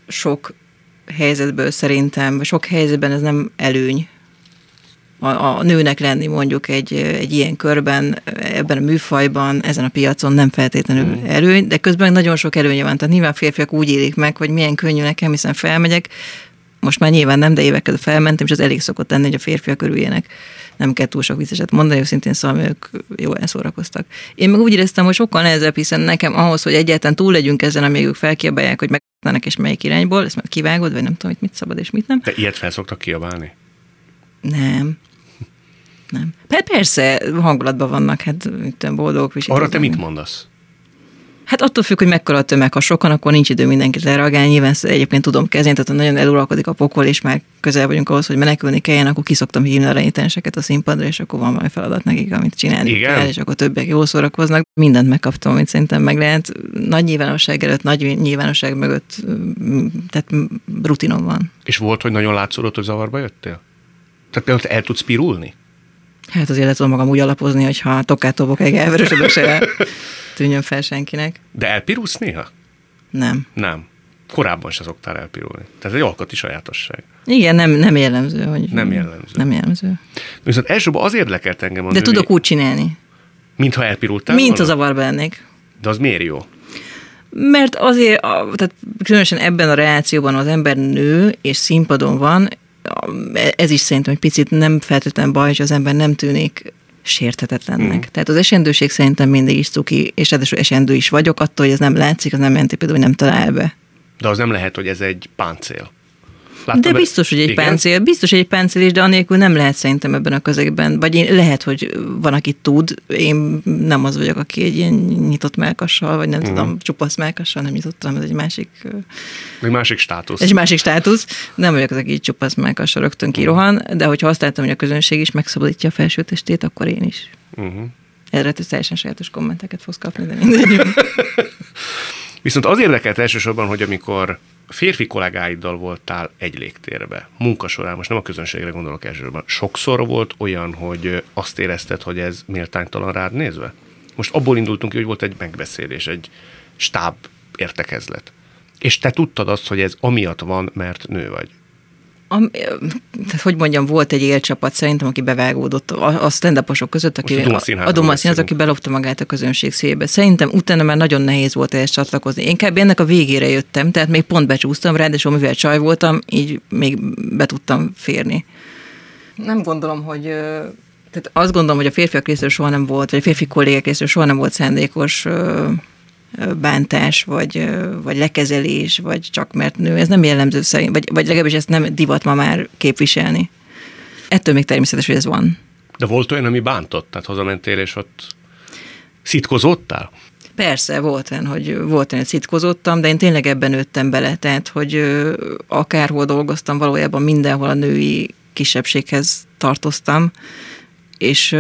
S2: sok helyzetből szerintem, sok helyzetben ez nem előny a, a nőnek lenni mondjuk egy, egy ilyen körben, ebben a műfajban, ezen a piacon nem feltétlenül mm. előny, de közben nagyon sok előnye van. Tehát nyilván férfiak úgy élik meg, hogy milyen könnyű nekem, hiszen felmegyek, most már nyilván nem, de évekkel felmentem, és az elég szokott lenni, hogy a férfiak örüljenek. Nem kell túl sok vicceset mondani, őszintén szóval ők jól elszórakoztak. Én meg úgy éreztem, hogy sokkal nehezebb, hiszen nekem ahhoz, hogy egyáltalán túl legyünk ezen, amíg ők felkiabálják, hogy meg és melyik irányból, ezt már kivágod, vagy nem tudom, hogy mit szabad és mit nem.
S1: De ilyet fel szoktak kiabálni.
S2: Nem. Nem. Per- Persze, hangulatban vannak, hát boldogok.
S1: Arra te mit mondasz?
S2: Hát attól függ, hogy mekkora a tömeg. Ha sokan, akkor nincs idő mindenkit lereagálni. Nyilván ezt egyébként tudom kezelni, tehát ha nagyon eluralkodik a pokol, és már közel vagyunk ahhoz, hogy menekülni kelljen, akkor kiszoktam hívni a renitenseket a színpadra, és akkor van valami feladat nekik, amit csinálni
S1: Igen?
S2: kell, és akkor többiek jól szórakoznak. Mindent megkaptam, amit szerintem meg lehet. Nagy nyilvánosság előtt, nagy nyilvánosság mögött, mm, tehát rutinom van.
S1: És volt, hogy nagyon látszódott, hogy zavarba jöttél? Tehát például el tudsz pirulni?
S2: Hát azért le tudom magam úgy alapozni, hogy ha tokától egy elvörösödök, se tűnjön fel senkinek.
S1: De elpirulsz néha?
S2: Nem.
S1: Nem. Korábban se szoktál elpirulni. Tehát egy alkati sajátosság.
S2: Igen, nem, nem jellemző. Hogy
S1: Nem jellemző.
S2: Nem jellemző.
S1: Viszont elsőbb az érdekelt engem a
S2: De
S1: női,
S2: tudok úgy csinálni,
S1: Mintha elpirultál
S2: mint
S1: volna?
S2: a zavarba lennék.
S1: De az miért jó?
S2: Mert azért, a- tehát különösen ebben a reációban az ember nő, és színpadon van, ez is szerintem egy picit nem feltétlenül baj, hogy az ember nem tűnik sérthetetlennek.
S1: Mhm.
S2: Tehát az esendőség szerintem mindig is cuki, és ráadásul esendő is vagyok, attól, hogy ez nem látszik, az nem jelenti például, hogy nem talál be.
S1: De az nem lehet, hogy ez egy páncél.
S2: De
S1: e-
S2: biztos, hogy egy
S1: Igen?
S2: páncél, biztos, egy páncél is, de anélkül nem lehet szerintem ebben a közegben. Vagy én, lehet, hogy van, aki tud, én nem az vagyok, aki egy ilyen nyitott melkassal, vagy nem
S1: Mhm.
S2: tudom, csupasz melkassal, nem nyitottam, ez egy másik,
S1: Egy másik státusz.
S2: egy másik státusz. Nem vagyok az, aki csupasz melkassal rögtön
S1: Mhm.
S2: kirohan, de hogyha azt látom, hogy a közönség is megszabadítja a felső testét, akkor én is.
S1: Uh-huh.
S2: Erre te teljesen sajátos kommenteket fogsz kapni, de mindegy.
S1: Viszont az érdekelt elsősorban, hogy amikor férfi kollégáiddal voltál egy légtérbe, munka során, most nem a közönségre gondolok elsősorban, sokszor volt olyan, hogy azt érezted, hogy ez méltánytalan rád nézve? Most abból indultunk ki, hogy volt egy megbeszélés, egy stáb értekezlet. És te tudtad azt, hogy ez amiatt van, mert nő vagy.
S2: A, tehát hogy mondjam, volt egy élcsapat szerintem, aki bevágódott a, a stand között, aki
S1: Most a
S2: a,
S1: Színházról
S2: a Duma Színház, aki belopta magát a közönség szébe. Szerintem utána már nagyon nehéz volt ehhez csatlakozni. Én kb. ennek a végére jöttem, tehát még pont becsúsztam, ráadásul mivel csaj voltam, így még be tudtam férni. Nem gondolom, hogy tehát azt gondolom, hogy a férfiak részéről soha nem volt, vagy a férfi kollégák részéről soha nem volt szándékos bántás, vagy, vagy lekezelés, vagy csak mert nő. Ez nem jellemző szerint, vagy, vagy legalábbis ezt nem divat ma már képviselni. Ettől még természetes, hogy ez van.
S1: De volt olyan, ami bántott? Tehát hazamentél, és ott szitkozódtál?
S2: Persze, volt olyan, hogy volt olyan, hogy szitkozottam, de én tényleg ebben nőttem bele, tehát, hogy akárhol dolgoztam, valójában mindenhol a női kisebbséghez tartoztam, és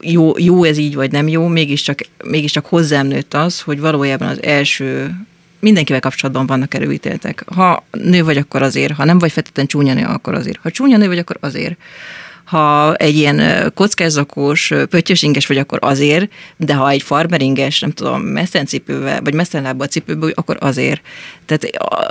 S2: jó, jó ez így, vagy nem jó, mégiscsak, mégiscsak hozzám nőtt az, hogy valójában az első mindenkivel kapcsolatban vannak erőítéltek. Ha nő vagy, akkor azért, ha nem vagy feltétlenül csúnya nő, akkor azért. Ha csúnya nő vagy, akkor azért. Ha egy ilyen kockázakós, pöttyösinges vagy, akkor azért, de ha egy farmeringes, nem tudom, mesztencipővel, vagy mesztenlábbal cipőből, akkor azért. Tehát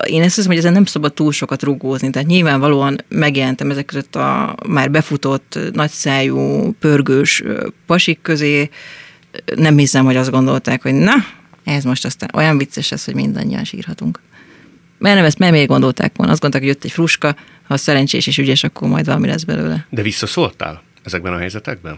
S2: én ezt hiszem, hogy ezen nem szabad túl sokat rugózni. Tehát nyilvánvalóan megjelentem ezek között a már befutott, nagyszájú, pörgős pasik közé. Nem hiszem, hogy azt gondolták, hogy na, ez most aztán olyan vicces lesz, hogy mindannyian sírhatunk. Mert nem ezt nem még gondolták volna. Azt gondolták, hogy jött egy fruska, ha szerencsés és ügyes, akkor majd valami lesz belőle.
S1: De visszaszóltál ezekben a helyzetekben?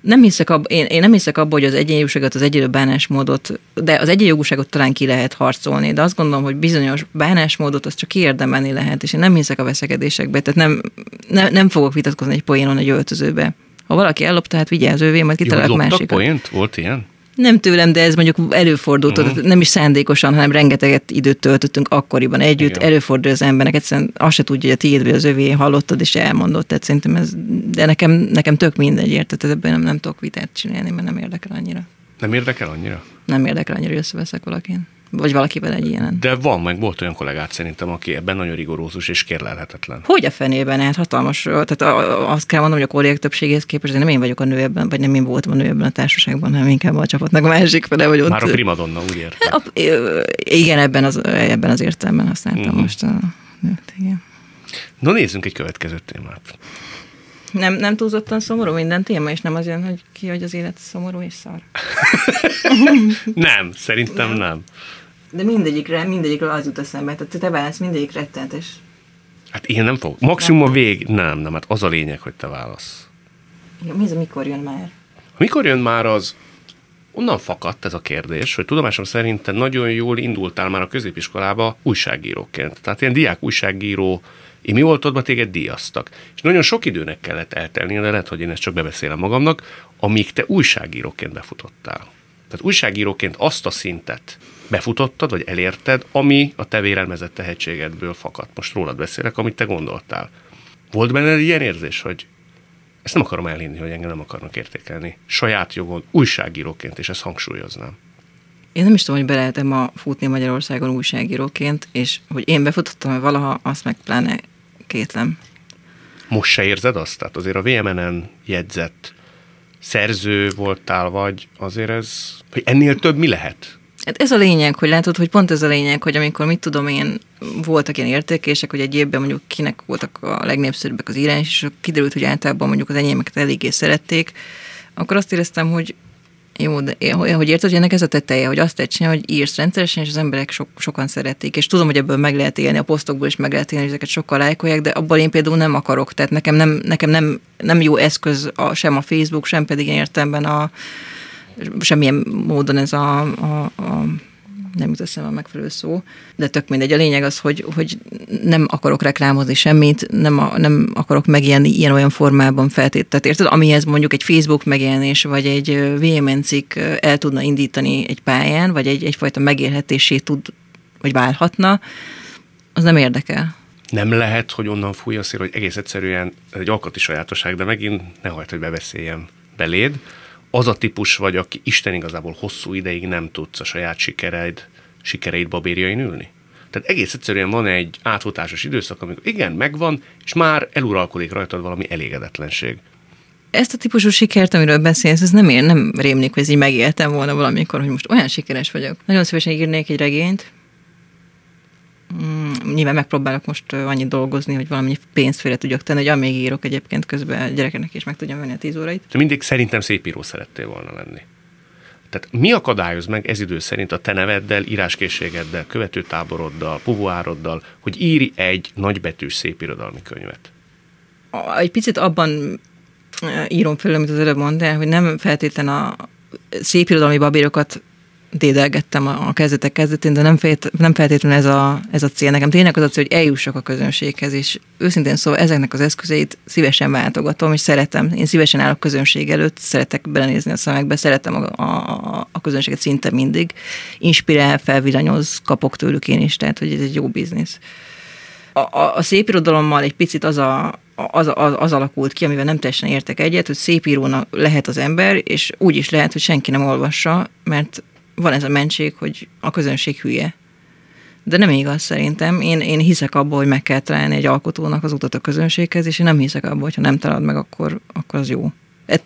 S2: Nem hiszek ab, én, én nem hiszek abban, hogy az egyenjogúságot, az egyenlő bánásmódot, de az egyenjogúságot talán ki lehet harcolni, de azt gondolom, hogy bizonyos bánásmódot azt csak kiérdemelni lehet, és én nem hiszek a veszekedésekbe, tehát nem, ne, nem fogok vitatkozni egy poénon egy öltözőbe. Ha valaki ellopta, hát vigye az ővé, majd kitalálok másikat.
S1: poént? Volt ilyen?
S2: Nem tőlem, de ez mondjuk előfordult, uh-huh. nem is szándékosan, hanem rengeteget időt töltöttünk akkoriban együtt. Igen. Előfordul az embernek, egyszerűen azt se tudja, hogy a tiéd vagy az övé hallottad és elmondott. Tehát szerintem ez, de nekem, nekem tök mindegy, érted? Ebben nem, nem tudok vitát csinálni, mert nem érdekel annyira.
S1: Nem érdekel annyira?
S2: Nem érdekel annyira, hogy összeveszek valakin. Vagy valakivel egy ilyen.
S1: De van, meg volt olyan kollégát szerintem, aki ebben nagyon rigorózus és kérlelhetetlen.
S2: Hogy a fenében? Hát hatalmas. Tehát azt kell mondanom, hogy a kollégák többségéhez képest, de nem én vagyok a nő ebben, vagy nem én voltam a nő ebben a társaságban, hanem inkább a csapatnak a másik fele, vagy ott.
S1: Már a primadonna, úgy értem.
S2: Hát, igen, ebben az, ebben az értelemben használtam uh-huh. most a nőt, igen.
S1: Na nézzünk egy következő témát.
S2: Nem, nem túlzottan szomorú minden téma, és nem az jön, hogy ki, hogy az élet szomorú és szar.
S1: nem, szerintem nem. nem.
S2: De mindegyikre, mindegyikre az jut eszembe. Tehát te válasz mindegyik rettentes.
S1: Hát én nem fogok. Maximum a vég, nem, nem, hát az a lényeg, hogy te válasz.
S2: Ja, mi az, mikor jön már?
S1: Mikor jön már az, onnan fakadt ez a kérdés, hogy tudomásom szerint te nagyon jól indultál már a középiskolába újságíróként. Tehát ilyen diák újságíró, én mi voltodban téged díjaztak. És nagyon sok időnek kellett eltelni, de lehet, hogy én ezt csak bebeszélem magamnak, amíg te újságíróként befutottál. Tehát újságíróként azt a szintet befutottad, vagy elérted, ami a te vérelmezett tehetségedből fakadt. Most rólad beszélek, amit te gondoltál. Volt benned ilyen érzés, hogy ezt nem akarom elhinni, hogy engem nem akarnak értékelni. Saját jogon, újságíróként, és ezt hangsúlyoznám.
S2: Én nem is tudom, hogy be lehetem ma futni Magyarországon újságíróként, és hogy én befutottam valaha, azt meg pláne kétlem.
S1: Most se érzed azt? Tehát azért a VMN-en jegyzett szerző voltál, vagy azért ez, hogy ennél több mi lehet?
S2: Hát ez a lényeg, hogy látod, hogy pont ez a lényeg, hogy amikor mit tudom én, voltak ilyen értékések, hogy egy évben mondjuk kinek voltak a legnépszerűbbek az írás, és kiderült, hogy általában mondjuk az enyémeket eléggé szerették, akkor azt éreztem, hogy jó, de hogy érted, hogy ennek ez a teteje, hogy azt tetszene, hogy írsz rendszeresen, és az emberek so, sokan szeretik. És tudom, hogy ebből meg lehet élni, a posztokból is meg lehet élni, hogy ezeket sokkal lájkolják, de abban én például nem akarok. Tehát nekem nem, nekem nem, nem jó eszköz a, sem a Facebook, sem pedig én értemben a, semmilyen módon ez a, a, a nem jut eszembe a megfelelő szó, de tök mindegy. A lényeg az, hogy, hogy nem akarok reklámozni semmit, nem, a, nem akarok megjelenni ilyen-olyan formában feltétlenül. Érted? Amihez mondjuk egy Facebook megjelenés, vagy egy VMN cikk el tudna indítani egy pályán, vagy egy, egyfajta megélhetésé tud, vagy válhatna, az nem érdekel.
S1: Nem lehet, hogy onnan fúj a szél, hogy egész egyszerűen ez egy alkati sajátosság, de megint ne hagyd, hogy bebeszéljem beléd, az a típus vagy, aki Isten igazából hosszú ideig nem tudsz a saját sikereid, sikereid babérjain ülni? Tehát egész egyszerűen van egy átfutásos időszak, amikor igen, megvan, és már eluralkodik rajtad valami elégedetlenség.
S2: Ezt a típusú sikert, amiről beszélsz, ez nem ér, nem rémlik, hogy ez így megéltem volna valamikor, hogy most olyan sikeres vagyok. Nagyon szívesen írnék egy regényt, Mm, nyilván megpróbálok most annyit dolgozni, hogy valami pénzt félre tudjak tenni, hogy amíg írok egyébként közben a gyerekeknek is meg tudjam venni a tíz órait.
S1: Te mindig szerintem szép író szerettél volna lenni. Tehát mi akadályoz meg ez idő szerint a te neveddel, íráskészségeddel, követőtáboroddal, puvuároddal, hogy írj egy nagybetűs szép irodalmi könyvet?
S2: Egy picit abban írom föl, amit az előbb mondtál, hogy nem feltétlen a szép irodalmi babérokat dédelgettem a kezdetek kezdetén, de nem, felt, nem feltétlenül ez a, ez a cél. Nekem tényleg az a cél, hogy eljussak a közönséghez, és őszintén szóval ezeknek az eszközeit szívesen váltogatom, és szeretem. Én szívesen állok közönség előtt, szeretek belenézni a szemekbe, szeretem a, a, a közönséget szinte mindig. Inspirál, felvillanyoz, kapok tőlük én is, tehát hogy ez egy jó biznisz. A, a, a szép irodalommal egy picit az a, az, az, az alakult ki, amivel nem teljesen értek egyet, hogy szép írónak lehet az ember, és úgy is lehet, hogy senki nem olvassa, mert van ez a mentség, hogy a közönség hülye. De nem igaz szerintem. Én, én hiszek abban, hogy meg kell találni egy alkotónak az utat a közönséghez, és én nem hiszek abban, hogy ha nem találod meg, akkor, akkor az jó.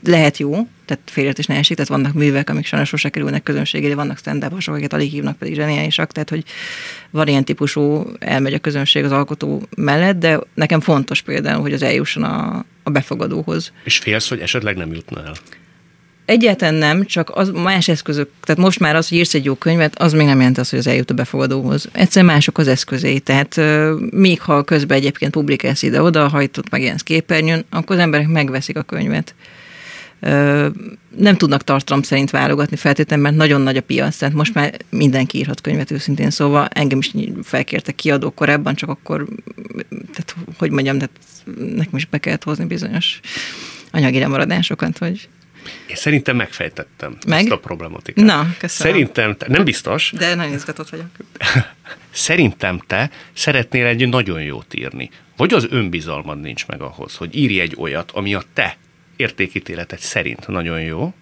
S2: Lehet jó, tehát félreértés ne esik, tehát vannak művek, amik sajnos sose kerülnek közönségére, vannak stand akiket alig hívnak, pedig zseniálisak, tehát hogy van ilyen típusú, elmegy a közönség az alkotó mellett, de nekem fontos például, hogy az eljusson a, a befogadóhoz.
S1: És félsz, hogy esetleg nem jutna el?
S2: Egyáltalán nem, csak az más eszközök, tehát most már az, hogy írsz egy jó könyvet, az még nem jelent az, hogy az eljut a befogadóhoz. Egyszerűen mások az eszközei, tehát még ha közben egyébként publikálsz ide-oda, hajtott meg ilyen képernyőn, akkor az emberek megveszik a könyvet. Nem tudnak tartalom szerint válogatni feltétlenül, mert nagyon nagy a piac, tehát most már mindenki írhat könyvet őszintén, szóval. Engem is felkértek kiadó korábban, csak akkor, tehát hogy mondjam, tehát nekem is be kellett hozni bizonyos anyagi lemaradásokat, hogy
S1: én szerintem megfejtettem
S2: Meg?
S1: ezt a problematikát.
S2: Na, köszönöm.
S1: Szerintem, te, nem biztos.
S2: De nagyon izgatott vagyok.
S1: Szerintem te szeretnél egy nagyon jót írni. Vagy az önbizalmad nincs meg ahhoz, hogy írj egy olyat, ami a te értékítéleted szerint nagyon jó,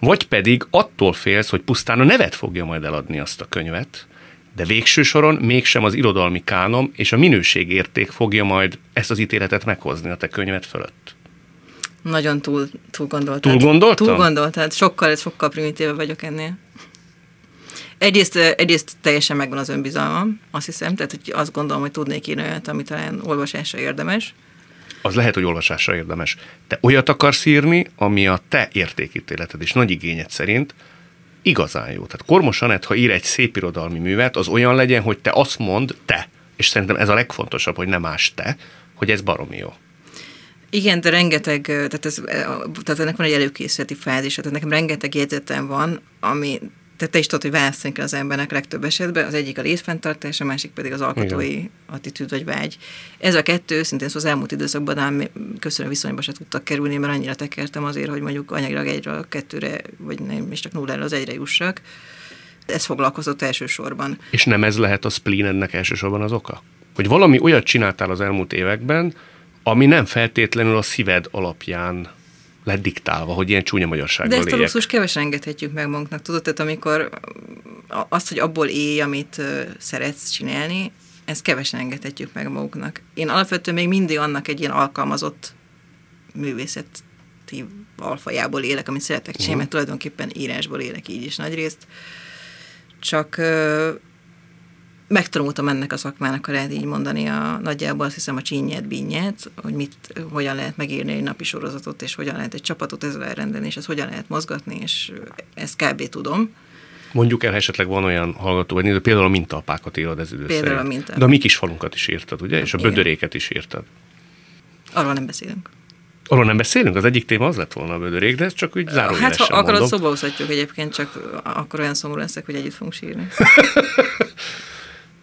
S1: vagy pedig attól félsz, hogy pusztán a nevet fogja majd eladni azt a könyvet, de végső soron mégsem az irodalmi kánom és a minőségérték fogja majd ezt az ítéletet meghozni a te könyvet fölött.
S2: Nagyon túl, túl gondoltad.
S1: Túl gondoltam?
S2: Túl gondoltad. Sokkal, sokkal primitíve vagyok ennél. Egyrészt, egyrészt teljesen megvan az önbizalmam, azt hiszem, tehát hogy azt gondolom, hogy tudnék írni olyat, ami talán olvasásra érdemes
S1: az lehet, hogy olvasásra érdemes. Te olyat akarsz írni, ami a te értékítéleted és nagy igényed szerint igazán jó. Tehát Kormos Anett, ha ír egy szép irodalmi művet, az olyan legyen, hogy te azt mond, te, és szerintem ez a legfontosabb, hogy nem más te, hogy ez baromi jó.
S2: Igen, de rengeteg, tehát, ez, tehát ennek van egy előkészületi fázis, tehát nekem rengeteg jegyzetem van, ami tehát te is tudod, hogy választani kell az embernek legtöbb esetben, az egyik a létfenntartás, a másik pedig az alkotói Igen. attitűd vagy vágy. Ez a kettő, szintén az elmúlt időszakban nem köszönő viszonyba se tudtak kerülni, mert annyira tekertem azért, hogy mondjuk anyagilag egyre a kettőre, vagy nem is csak nullára az egyre jussak. Ez foglalkozott elsősorban.
S1: És nem ez lehet a spleenednek elsősorban az oka? Hogy valami olyat csináltál az elmúlt években, ami nem feltétlenül a szíved alapján lett diktálva, hogy ilyen csúnya magyarsággal
S2: De ezt a luxus kevesen engedhetjük meg magunknak, tudod? Tehát amikor azt, hogy abból élj, amit szeretsz csinálni, ezt kevesen engedhetjük meg magunknak. Én alapvetően még mindig annak egy ilyen alkalmazott művészeti alfajából élek, amit szeretek csinálni, uh-huh. mert tulajdonképpen írásból élek így is nagyrészt. Csak megtanultam ennek a szakmának, ha lehet így mondani, a, nagyjából azt hiszem a csinyet, bínyet, hogy mit, hogyan lehet megírni egy napi sorozatot, és hogyan lehet egy csapatot ezzel elrendelni, és ezt hogyan lehet mozgatni, és ezt kb. tudom.
S1: Mondjuk el, esetleg van olyan hallgató, vagy néző, például a mintapákat írod ez idő
S2: Például a mintapák.
S1: De a mi kis falunkat is írtad, ugye? És a Igen. bödöréket is írtad.
S2: Arról nem beszélünk.
S1: Arról nem beszélünk? Az egyik téma az lett volna a bödörék, de ez csak úgy zárójelesen
S2: Hát ha
S1: akarod,
S2: szóba egyébként, csak akkor olyan szomorú leszek, hogy együtt fogunk sírni.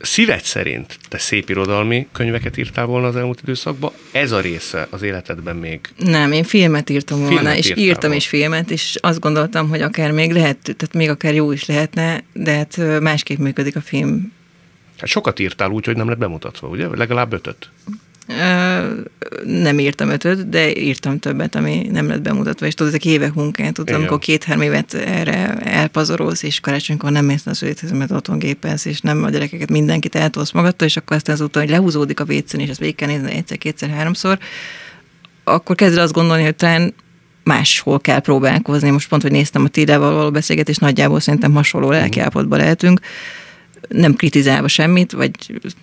S1: szíved szerint te szép irodalmi könyveket írtál volna az elmúlt időszakban, ez a része az életedben még?
S2: Nem, én filmet írtam volna, filmet és írtam volna. is filmet, és azt gondoltam, hogy akár még lehet, tehát még akár jó is lehetne, de hát másképp működik a film.
S1: Hát sokat írtál úgy, hogy nem lett bemutatva, ugye? Legalább ötöt
S2: nem írtam ötöt, de írtam többet, ami nem lett bemutatva, és tudod, ezek évek munkát, tudod, amikor két-három évet erre elpazarolsz, és karácsonykor nem mész a szülíthez, mert otthon gépelsz, és nem a gyerekeket mindenkit eltolsz magadtól, és akkor aztán azután, hogy lehúzódik a vécén, és ezt végig kell nézni egyszer, kétszer, háromszor, akkor kezded azt gondolni, hogy talán máshol kell próbálkozni. Most pont, hogy néztem a Tírával való beszélgetést, nagyjából szerintem hasonló mhm. lelkiállapotban lehetünk nem kritizálva semmit, vagy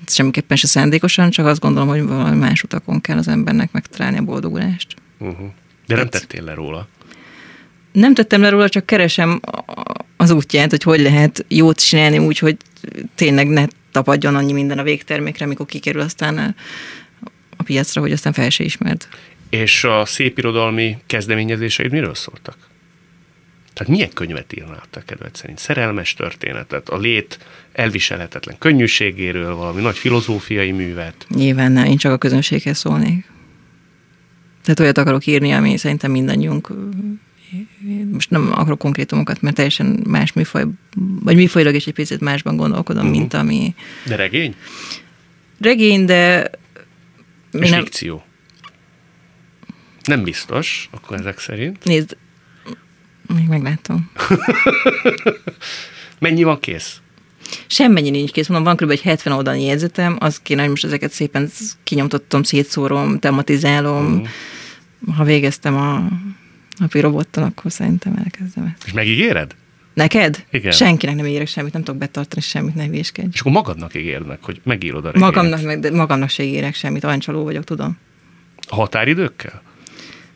S2: semmiképpen se szándékosan, csak azt gondolom, hogy valami más utakon kell az embernek megtalálni a boldogulást.
S1: Uh-huh. De nem tettél le róla?
S2: Nem tettem le róla, csak keresem az útját, hogy hogy lehet jót csinálni úgy, hogy tényleg ne tapadjon annyi minden a végtermékre, amikor kikerül aztán a, a piacra, hogy aztán fel se ismert.
S1: És a szépirodalmi kezdeményezéseid miről szóltak? Tehát milyen könyvet írnál te kedved szerint? Szerelmes történetet, a lét elviselhetetlen könnyűségéről, valami nagy filozófiai művet?
S2: Nyilván nem, én csak a közönséghez szólnék. Tehát olyat akarok írni, ami szerintem mindannyiunk most nem akarok konkrétumokat, mert teljesen más műfaj, vagy műfajilag is egy picit másban gondolkodom, uh-huh. mint ami...
S1: De regény?
S2: Regény, de...
S1: És nem... fikció? Nem biztos, akkor ezek szerint.
S2: Nézd, még meglátom.
S1: Mennyi van kész?
S2: Semmennyi nincs kész, mondom, van kb. egy 70 oldalnyi jegyzetem, az kéne, hogy most ezeket szépen kinyomtottam, szétszórom, tematizálom. Mm. Ha végeztem a napi robottal, akkor szerintem elkezdem ezt.
S1: És megígéred?
S2: Neked?
S1: Igen.
S2: Senkinek nem ígérek semmit, nem tudok betartani semmit, ne hülyéskedj.
S1: És akkor magadnak ígérnek, hogy megírod a regényt.
S2: Magamnak, meg, de magamnak se ígérek semmit, ancsaló vagyok, tudom.
S1: A határidőkkel?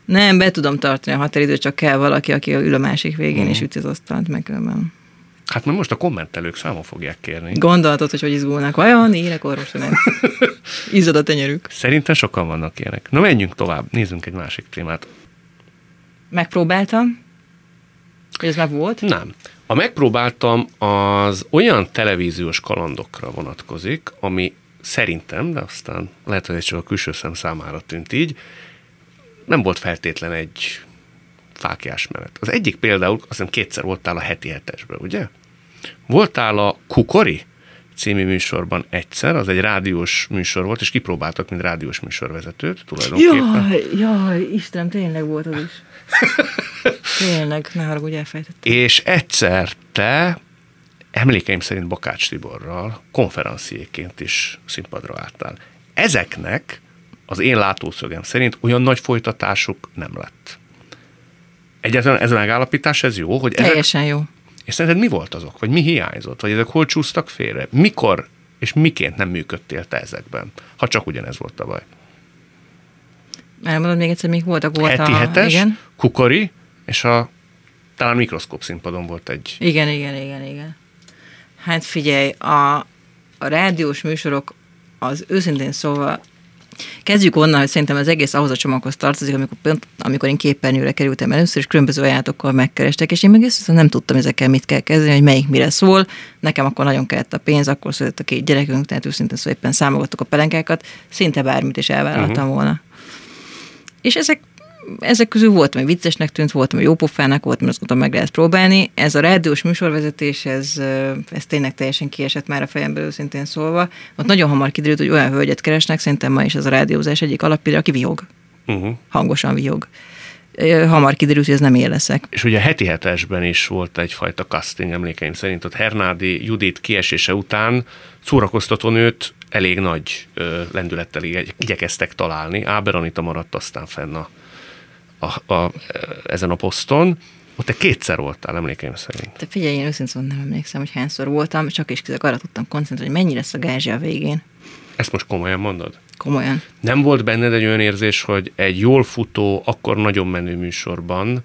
S2: Nem, be tudom tartani a határidőt, csak kell valaki, aki ül a másik végén, mm. és üti az asztalt, meg különben.
S1: Hát mert most a kommentelők számon fogják kérni.
S2: Gondolatod, hogy hogy izgulnak. Vajon írek orvosra nem? Izzad a tenyerük.
S1: Szerintem sokan vannak ilyenek. Na menjünk tovább, nézzünk egy másik témát.
S2: Megpróbáltam, hogy ez meg volt.
S1: Nem. A megpróbáltam az olyan televíziós kalandokra vonatkozik, ami szerintem, de aztán lehet, hogy ez csak a külső szem számára tűnt így, nem volt feltétlen egy fákjás menet. Az egyik például, azt hiszem kétszer voltál a heti hetesben, ugye? Voltál a Kukori című műsorban egyszer, az egy rádiós műsor volt, és kipróbáltak, mint rádiós műsorvezetőt tulajdonképpen.
S2: Jaj, jaj, Istenem, tényleg volt az is. tényleg, ne haragudj, elfejtettem.
S1: És egyszer te, emlékeim szerint Bakács Tiborral konferenciéként is színpadra álltál. Ezeknek az én látószögem szerint olyan nagy folytatásuk nem lett. Egyáltalán ez a megállapítás, ez jó? Hogy ezek,
S2: Teljesen jó.
S1: és szerinted mi volt azok? Vagy mi hiányzott? Vagy ezek hol csúsztak félre? Mikor és miként nem működtél te ezekben? Ha csak ugyanez volt a baj.
S2: Elmondod még egyszer, mik voltak? Volt
S1: Heti
S2: a...
S1: hetes,
S2: Igen?
S1: kukori, és a talán mikroszkóp színpadon volt egy.
S2: Igen, igen, igen, igen. Hát figyelj, a, a rádiós műsorok az őszintén szóval Kezdjük onnan, hogy szerintem az egész ahhoz a csomaghoz tartozik, amikor, pont, amikor én képernyőre kerültem először, és különböző ajánlatokkal megkerestek, és én meg ezt nem tudtam ezekkel mit kell kezdeni, hogy melyik mire szól. Nekem akkor nagyon kellett a pénz, akkor született a két gyerekünk, tehát őszintén szóval éppen számogattuk a pelenkákat, szinte bármit is elvállaltam uh-huh. volna. És ezek ezek közül volt, ami viccesnek tűnt, volt, ami jópofának, volt, ami azt gondoltam, meg lehet próbálni. Ez a rádiós műsorvezetés, ez, ez tényleg teljesen kiesett már a fejemből, őszintén szólva. Ott nagyon hamar kiderült, hogy olyan hölgyet keresnek, szerintem ma is ez a rádiózás egyik alapja, aki vihog.
S1: Uh-huh.
S2: Hangosan vihog. Hamar kiderült, hogy ez nem én leszek.
S1: És ugye a heti hetesben is volt egyfajta casting emlékeim szerint. Ott Hernádi Judit kiesése után szórakoztató nőt elég nagy ö, lendülettel igyekeztek találni. Áber Anita maradt aztán fenn a a, a, ezen a poszton, ott te kétszer voltál, emlékeim szerint.
S2: Te figyelj, én őszintén szóval nem emlékszem, hogy hányszor voltam, csak is kizek arra tudtam koncentrálni, hogy mennyi lesz a gázsi a végén.
S1: Ezt most komolyan mondod?
S2: Komolyan.
S1: Nem volt benned egy olyan érzés, hogy egy jól futó, akkor nagyon menő műsorban,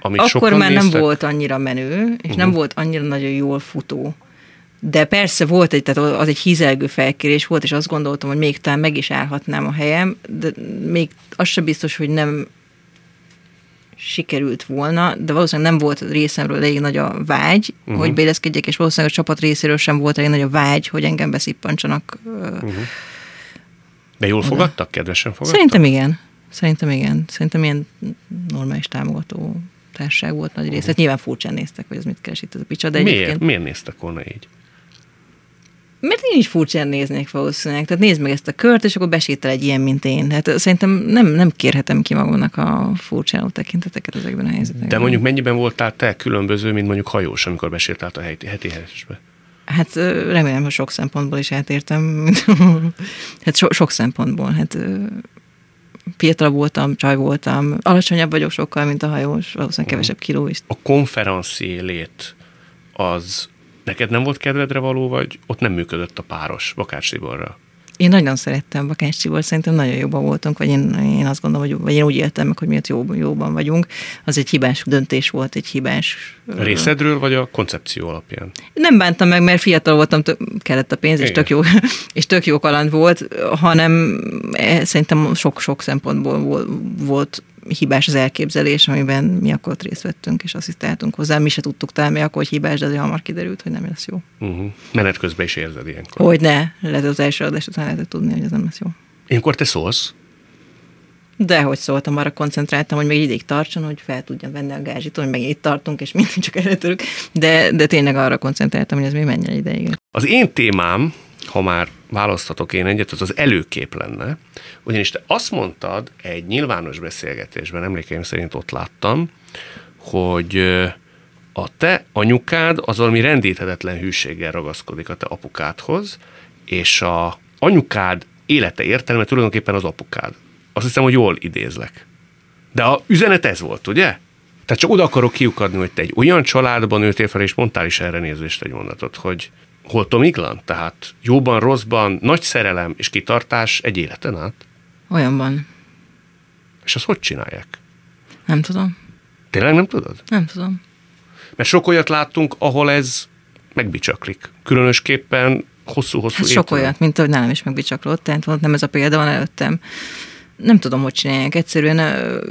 S1: amit
S2: Akkor már
S1: néztek,
S2: nem volt annyira menő, és uh-huh. nem volt annyira nagyon jól futó. De persze volt egy, tehát az egy hízelgő felkérés volt, és azt gondoltam, hogy még talán meg is állhatnám a helyem, de még az sem biztos, hogy nem sikerült volna, de valószínűleg nem volt részemről elég nagy a vágy, uh-huh. hogy beilleszkedjek, és valószínűleg a csapat részéről sem volt elég nagy a vágy, hogy engem beszippancsanak. Uh-huh.
S1: De jól fogadtak? Kedvesen fogadtak?
S2: Szerintem igen. Szerintem igen. Szerintem ilyen normális támogató társaság volt nagy része. Uh-huh. Hát nyilván furcsán néztek, hogy ez mit keres itt ez a picsa, de
S1: Miért?
S2: egyébként...
S1: Miért néztek volna így?
S2: Mert én is furcsán néznék valószínűleg. Tehát nézd meg ezt a kört, és akkor besétel egy ilyen, mint én. Hát szerintem nem, nem kérhetem ki magamnak a furcsáló tekinteteket ezekben a helyzetekben.
S1: De mondjuk mennyiben voltál te különböző, mint mondjuk hajós, amikor besétál a heti, heti helyesbe?
S2: Hát remélem, hogy sok szempontból is átértem. hát so, sok szempontból. Hát fiatal voltam, csaj voltam, alacsonyabb vagyok sokkal, mint a hajós, valószínűleg kevesebb kiló is.
S1: A konferencié lét az Neked nem volt kedvedre való, vagy ott nem működött a páros Bakács Tiborra?
S2: Én nagyon szerettem Bakács Tibor, szerintem nagyon jobban voltunk, vagy én, én azt gondolom, hogy vagy én úgy éltem meg, hogy miatt jó, jóban vagyunk. Az egy hibás döntés volt, egy hibás...
S1: A részedről, vagy a koncepció alapján?
S2: Nem bántam meg, mert fiatal voltam, tök, kellett a pénz, és tök, jó, és tök jó kaland volt, hanem eh, szerintem sok-sok szempontból volt hibás az elképzelés, amiben mi akkor ott részt vettünk, és asszisztáltunk hozzá. Mi se tudtuk talán, akkor, hogy hibás, de azért hamar kiderült, hogy nem lesz jó.
S1: Uh-huh. Menet közben is érzed ilyenkor.
S2: Hogy ne, lehet az első adás után lehetett tudni, hogy ez nem lesz jó.
S1: Ilyenkor te szólsz?
S2: De hogy szóltam, arra koncentráltam, hogy még ideig tartson, hogy fel tudjam venni a gázsit, hogy meg itt tartunk, és mindent csak előttörök. De, de tényleg arra koncentráltam, hogy ez még menjen ideig.
S1: Az én témám ha már választhatok én egyet, az az előkép lenne. Ugyanis te azt mondtad egy nyilvános beszélgetésben, emlékeim szerint ott láttam, hogy a te anyukád az valami rendíthetetlen hűséggel ragaszkodik a te apukádhoz, és a anyukád élete értelme tulajdonképpen az apukád. Azt hiszem, hogy jól idézlek. De a üzenet ez volt, ugye? Tehát csak oda akarok kiukadni, hogy te egy olyan családban nőttél fel, és mondtál is erre nézést egy mondatot, hogy hol Tom Iglan? Tehát jóban, rosszban, nagy szerelem és kitartás egy életen át?
S2: Olyan van.
S1: És azt hogy csinálják?
S2: Nem tudom.
S1: Tényleg nem tudod?
S2: Nem tudom.
S1: Mert sok olyat láttunk, ahol ez megbicsaklik. Különösképpen hosszú-hosszú
S2: Hát sok olyat, mint ahogy nálam is megbicsaklott, tehát nem ez a példa van előttem nem tudom, hogy csinálják. Egyszerűen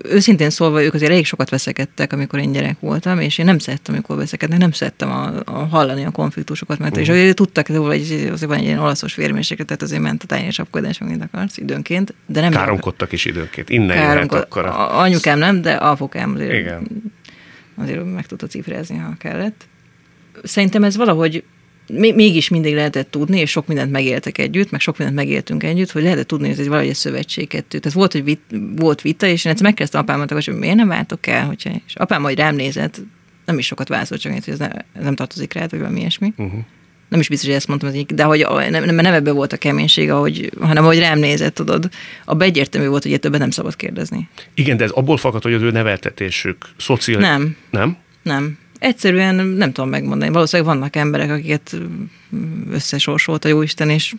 S2: őszintén szólva ők azért elég sokat veszekedtek, amikor én gyerek voltam, és én nem szerettem, amikor veszekednek, nem szerettem a, a hallani a konfliktusokat, mert uh-huh. és azért tudtak, hogy azért van egy ilyen olaszos vérmérséklet, tehát azért ment a tájén sapkodás, amit akarsz időnként. De nem
S1: Káromkodtak is időnként, innen Káromkod, akkor.
S2: A... Anyukám nem, de apukám azért, Igen. azért meg tudta cifrázni, ha kellett. Szerintem ez valahogy mégis mindig lehetett tudni, és sok mindent megéltek együtt, meg sok mindent megéltünk együtt, hogy lehetett tudni, hogy ez egy valahogy egy szövetség kettő. Tehát volt, hogy vit, volt vita, és én egyszer megkezdtem apámat, hogy miért nem váltok el, hogyha, és apám majd rám nézett, nem is sokat válaszolt, csak hogy ez, ne, ez nem tartozik rád, vagy valami ilyesmi. Uh-huh. Nem is biztos, hogy ezt mondtam, de hogy nem, nem, nem ebben volt a keménység, ahogy, hanem hogy rám nézett, tudod. Abban egyértelmű volt, hogy többet nem szabad kérdezni.
S1: Igen, de ez abból fakad, hogy az ő neveltetésük szociális.
S2: Nem.
S1: Nem?
S2: Nem. Egyszerűen nem tudom megmondani. Valószínűleg vannak emberek, akiket összesorsolt a Jóisten, és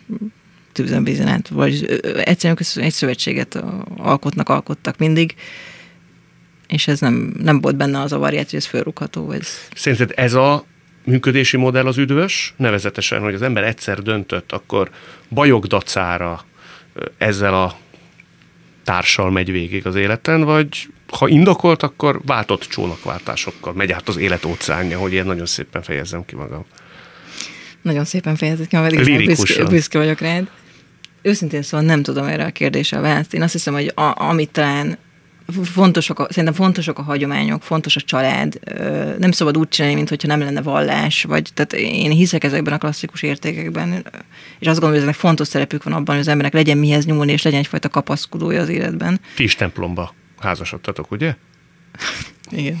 S2: tűzön vízen vagy egyszerűen egy szövetséget alkotnak, alkottak mindig, és ez nem, nem volt benne az a variáció, hogy ez fölrúgható. Ez...
S1: Szerinted ez a működési modell az üdvös, nevezetesen, hogy az ember egyszer döntött, akkor bajok dacára ezzel a társal megy végig az életen, vagy ha indokolt, akkor váltott csónakváltásokkal megy át az élet óceánja, hogy én nagyon szépen fejezzem ki magam.
S2: Nagyon szépen fejezett ki, mert büszke, büszke vagyok rád. Őszintén szóval nem tudom erre a kérdésre választ. Én azt hiszem, hogy a, amit talán fontosak a, szerintem fontosak a hagyományok, fontos a család. Nem szabad úgy csinálni, mintha nem lenne vallás, vagy tehát én hiszek ezekben a klasszikus értékekben, és azt gondolom, hogy ezek fontos szerepük van abban, hogy az embernek legyen mihez nyúlni, és legyen egyfajta kapaszkodója az életben.
S1: Ti is templomba házasodtatok, ugye?
S2: Igen.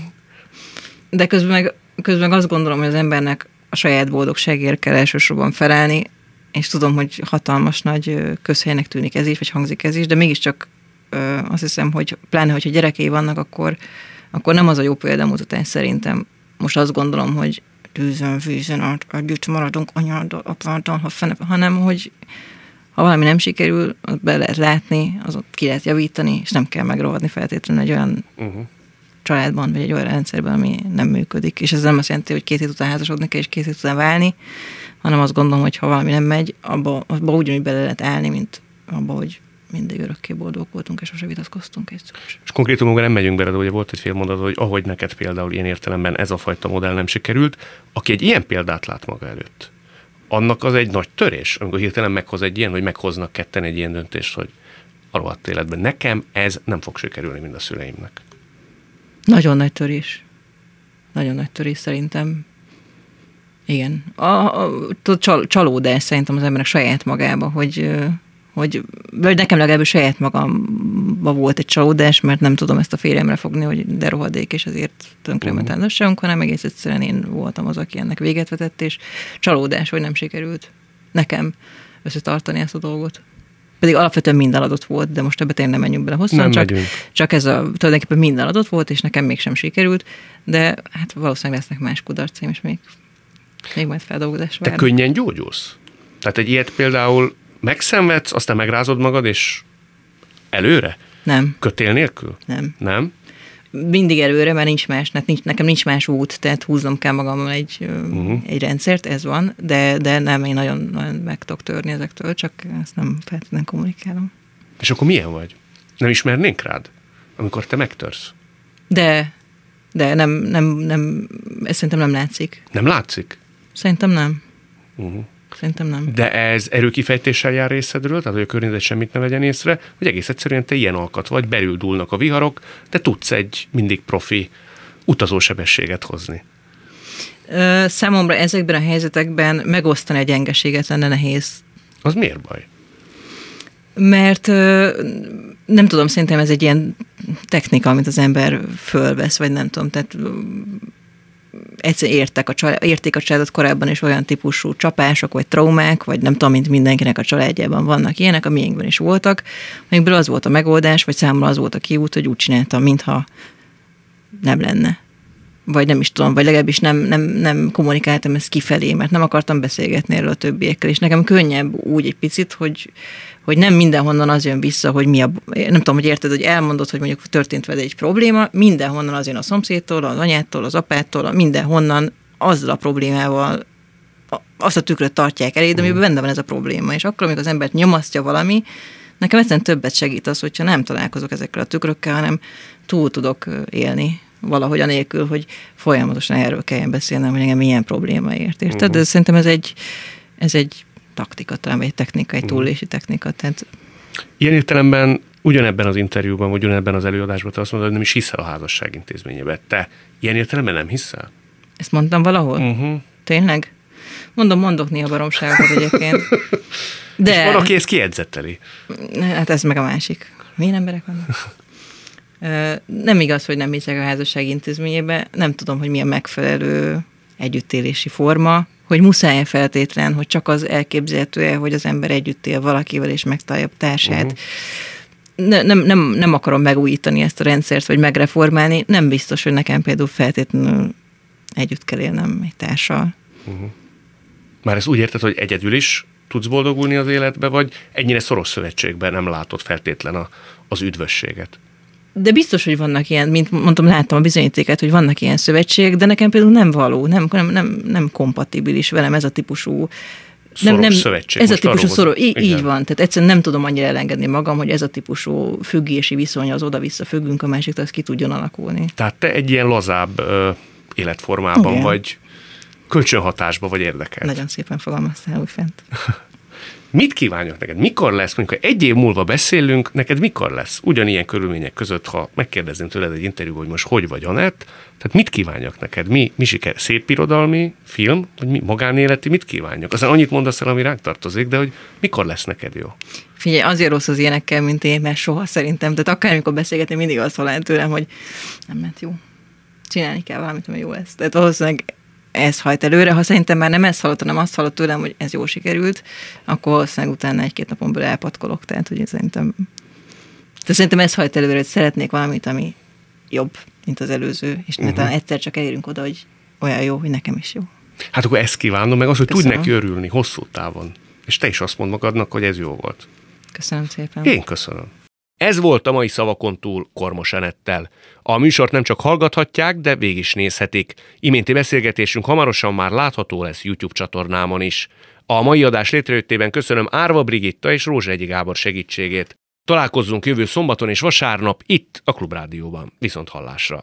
S2: De közben meg, közben meg azt gondolom, hogy az embernek a saját boldogságért kell elsősorban felelni, és tudom, hogy hatalmas nagy közhelynek tűnik ez is, vagy hangzik ez is, de mégiscsak azt hiszem, hogy pláne, hogyha gyerekei vannak, akkor, akkor nem az a jó példamutatás szerintem. Most azt gondolom, hogy tűzön, át, együtt maradunk anyáddal, apáddal, ha hanem, hogy ha valami nem sikerül, azt be lehet látni, azot ki lehet javítani, és nem kell megrohadni feltétlenül egy olyan uh-huh. családban, vagy egy olyan rendszerben, ami nem működik. És ez nem azt jelenti, hogy két hét után házasodni kell, és két hét után válni, hanem azt gondolom, hogy ha valami nem megy, abba, abba ugyanúgy bele lehet állni, mint abba, hogy mindig örökké boldog voltunk, és sose vitatkoztunk egyszer.
S1: És konkrétumokban nem megyünk bele, de ugye volt egy fél mondat, hogy ahogy neked például ilyen értelemben ez a fajta modell nem sikerült, aki egy ilyen példát lát maga előtt, annak az egy nagy törés, amikor hirtelen meghoz egy ilyen, hogy meghoznak ketten egy ilyen döntést, hogy a rohadt életben nekem ez nem fog sikerülni, mint a szüleimnek.
S2: Nagyon nagy törés. Nagyon nagy törés szerintem. Igen. A, a, a csalódás szerintem az emberek saját magába, hogy hogy vagy nekem legalábbis saját magamba volt egy csalódás, mert nem tudom ezt a férjemre fogni, hogy de rohadék, és ezért tönkrement uh-huh. házasságunk, hanem egész egyszerűen én voltam az, aki ennek véget vetett, és csalódás, hogy nem sikerült nekem összetartani ezt a dolgot. Pedig alapvetően minden adott volt, de most többet én nem menjünk bele hosszan,
S1: nem
S2: csak,
S1: megyünk.
S2: csak ez a tulajdonképpen minden adott volt, és nekem mégsem sikerült, de hát valószínűleg lesznek más kudarcaim, és még, még majd feldolgozás
S1: Te könnyen gyógyulsz? Tehát egy ilyet például megszenvedsz, aztán megrázod magad, és előre?
S2: Nem.
S1: Kötél nélkül?
S2: Nem.
S1: Nem?
S2: Mindig előre, mert nincs más, nincs, nekem nincs más út, tehát húznom kell magammal egy, uh-huh. egy rendszert, ez van, de, de nem, én nagyon, nagyon meg tudok törni ezektől, csak ezt nem feltétlenül kommunikálom.
S1: És akkor milyen vagy? Nem ismernénk rád, amikor te megtörsz?
S2: De, de nem, nem, nem, ez szerintem nem látszik.
S1: Nem látszik?
S2: Szerintem nem. Uh-huh. Szerintem nem.
S1: De ez erőkifejtéssel jár részedről, tehát hogy a környezet semmit ne vegyen észre, hogy egész egyszerűen te ilyen alkat vagy, belül dúlnak a viharok, de tudsz egy mindig profi utazósebességet hozni.
S2: Számomra ezekben a helyzetekben megosztani a gyengeséget lenne nehéz.
S1: Az miért baj?
S2: Mert nem tudom, szerintem ez egy ilyen technika, amit az ember fölvesz, vagy nem tudom, tehát egyszerűen értek a család, érték a családot korábban is olyan típusú csapások, vagy traumák, vagy nem tudom, mint mindenkinek a családjában vannak ilyenek, a miénkben is voltak, amikből az volt a megoldás, vagy számomra az volt a kiút, hogy úgy csináltam, mintha nem lenne. Vagy nem is tudom, vagy legalábbis nem, nem, nem kommunikáltam ezt kifelé, mert nem akartam beszélgetni erről a többiekkel, és nekem könnyebb úgy egy picit, hogy, hogy nem mindenhonnan az jön vissza, hogy mi a, nem tudom, hogy érted, hogy elmondod, hogy mondjuk történt vele egy probléma, mindenhonnan az jön a szomszédtól, az anyától, az apától, mindenhonnan azzal a problémával azt a tükröt tartják elé, de amiben benne van ez a probléma. És akkor, amikor az embert nyomasztja valami, nekem egyszerűen többet segít az, hogyha nem találkozok ezekkel a tükrökkel, hanem túl tudok élni valahogy anélkül, hogy folyamatosan erről kelljen beszélnem, hogy engem milyen probléma ért. Érted? Uh-huh. De szerintem ez egy, ez egy taktika, talán egy technika, egy mhm. túlélési technika. Tehát...
S1: Ilyen értelemben ugyanebben az interjúban, vagy ugyanebben az előadásban te azt mondod, hogy nem is hiszel a házasság intézményébe. Te ilyen értelemben nem hiszel?
S2: Ezt mondtam valahol? Uh-huh. Tényleg? Mondom, mondok néha baromságokat egyébként.
S1: De... És van, aki ezt kiedzetteli.
S2: Hát ez meg a másik. Milyen emberek vannak? Nem igaz, hogy nem hiszek a házasság intézményébe, nem tudom, hogy mi a megfelelő együttélési forma, hogy muszáj-e feltétlen, hogy csak az elképzelhető hogy az ember együtt él valakivel és megtalálja társát. Uh-huh. Ne, nem, nem, nem akarom megújítani ezt a rendszert, vagy megreformálni. Nem biztos, hogy nekem például feltétlenül együtt kell élnem egy társal. Uh-huh.
S1: Már ezt úgy érted, hogy egyedül is tudsz boldogulni az életbe, vagy ennyire szoros szövetségben nem látod feltétlen a, az üdvösséget?
S2: De biztos, hogy vannak ilyen, mint mondtam, láttam a bizonyítéket, hogy vannak ilyen szövetségek, de nekem például nem való, nem, nem, nem, nem kompatibilis velem ez a típusú
S1: nem, nem, szövetség.
S2: Ez a típusú szoró, így, így van. Tehát egyszerűen nem tudom annyira elengedni magam, hogy ez a típusú függési viszony az oda-vissza függünk a másik, az ki tudjon alakulni.
S1: Tehát te egy ilyen lazább ö, életformában Igen. vagy, kölcsönhatásba vagy érdekel.
S2: Nagyon szépen fogalmaztál úgy fent.
S1: Mit kívánok neked? Mikor lesz, mondjuk, ha egy év múlva beszélünk, neked mikor lesz? Ugyanilyen körülmények között, ha megkérdezném tőled egy interjúban, hogy most hogy vagy Anett, tehát mit kívánjak neked? Mi, mi siker? Szép irodalmi, film, vagy mi, magánéleti, mit kívánjak? Aztán annyit mondasz el, ami ránk tartozik, de hogy mikor lesz neked jó?
S2: Figyelj, azért rossz az ilyenekkel, mint én, mert soha szerintem, tehát akármikor beszélgetni, mindig azt hallani tőlem, hogy nem ment jó. Csinálni kell valamit, ami jó lesz. Tehát valószínűleg ez hajt előre. Ha szerintem már nem ezt hallott, hanem azt hallott tőlem, hogy ez jól sikerült, akkor valószínűleg utána egy-két napon belül elpatkolok. Tehát, hogy szerintem, de szerintem ez hajt előre, hogy szeretnék valamit, ami jobb, mint az előző, és uh-huh. talán egyszer csak elérünk oda, hogy olyan jó, hogy nekem is jó.
S1: Hát akkor ezt kívánom, meg az, hogy tudj neki örülni hosszú távon. És te is azt mond magadnak, hogy ez jó volt.
S2: Köszönöm szépen.
S1: Én köszönöm. Ez volt a mai szavakon túl Kormos Enettel. A műsort nem csak hallgathatják, de végig is nézhetik. Iménti beszélgetésünk hamarosan már látható lesz YouTube csatornámon is. A mai adás létrejöttében köszönöm Árva Brigitta és Egyi Gábor segítségét. Találkozzunk jövő szombaton és vasárnap itt a Klubrádióban. Viszont hallásra!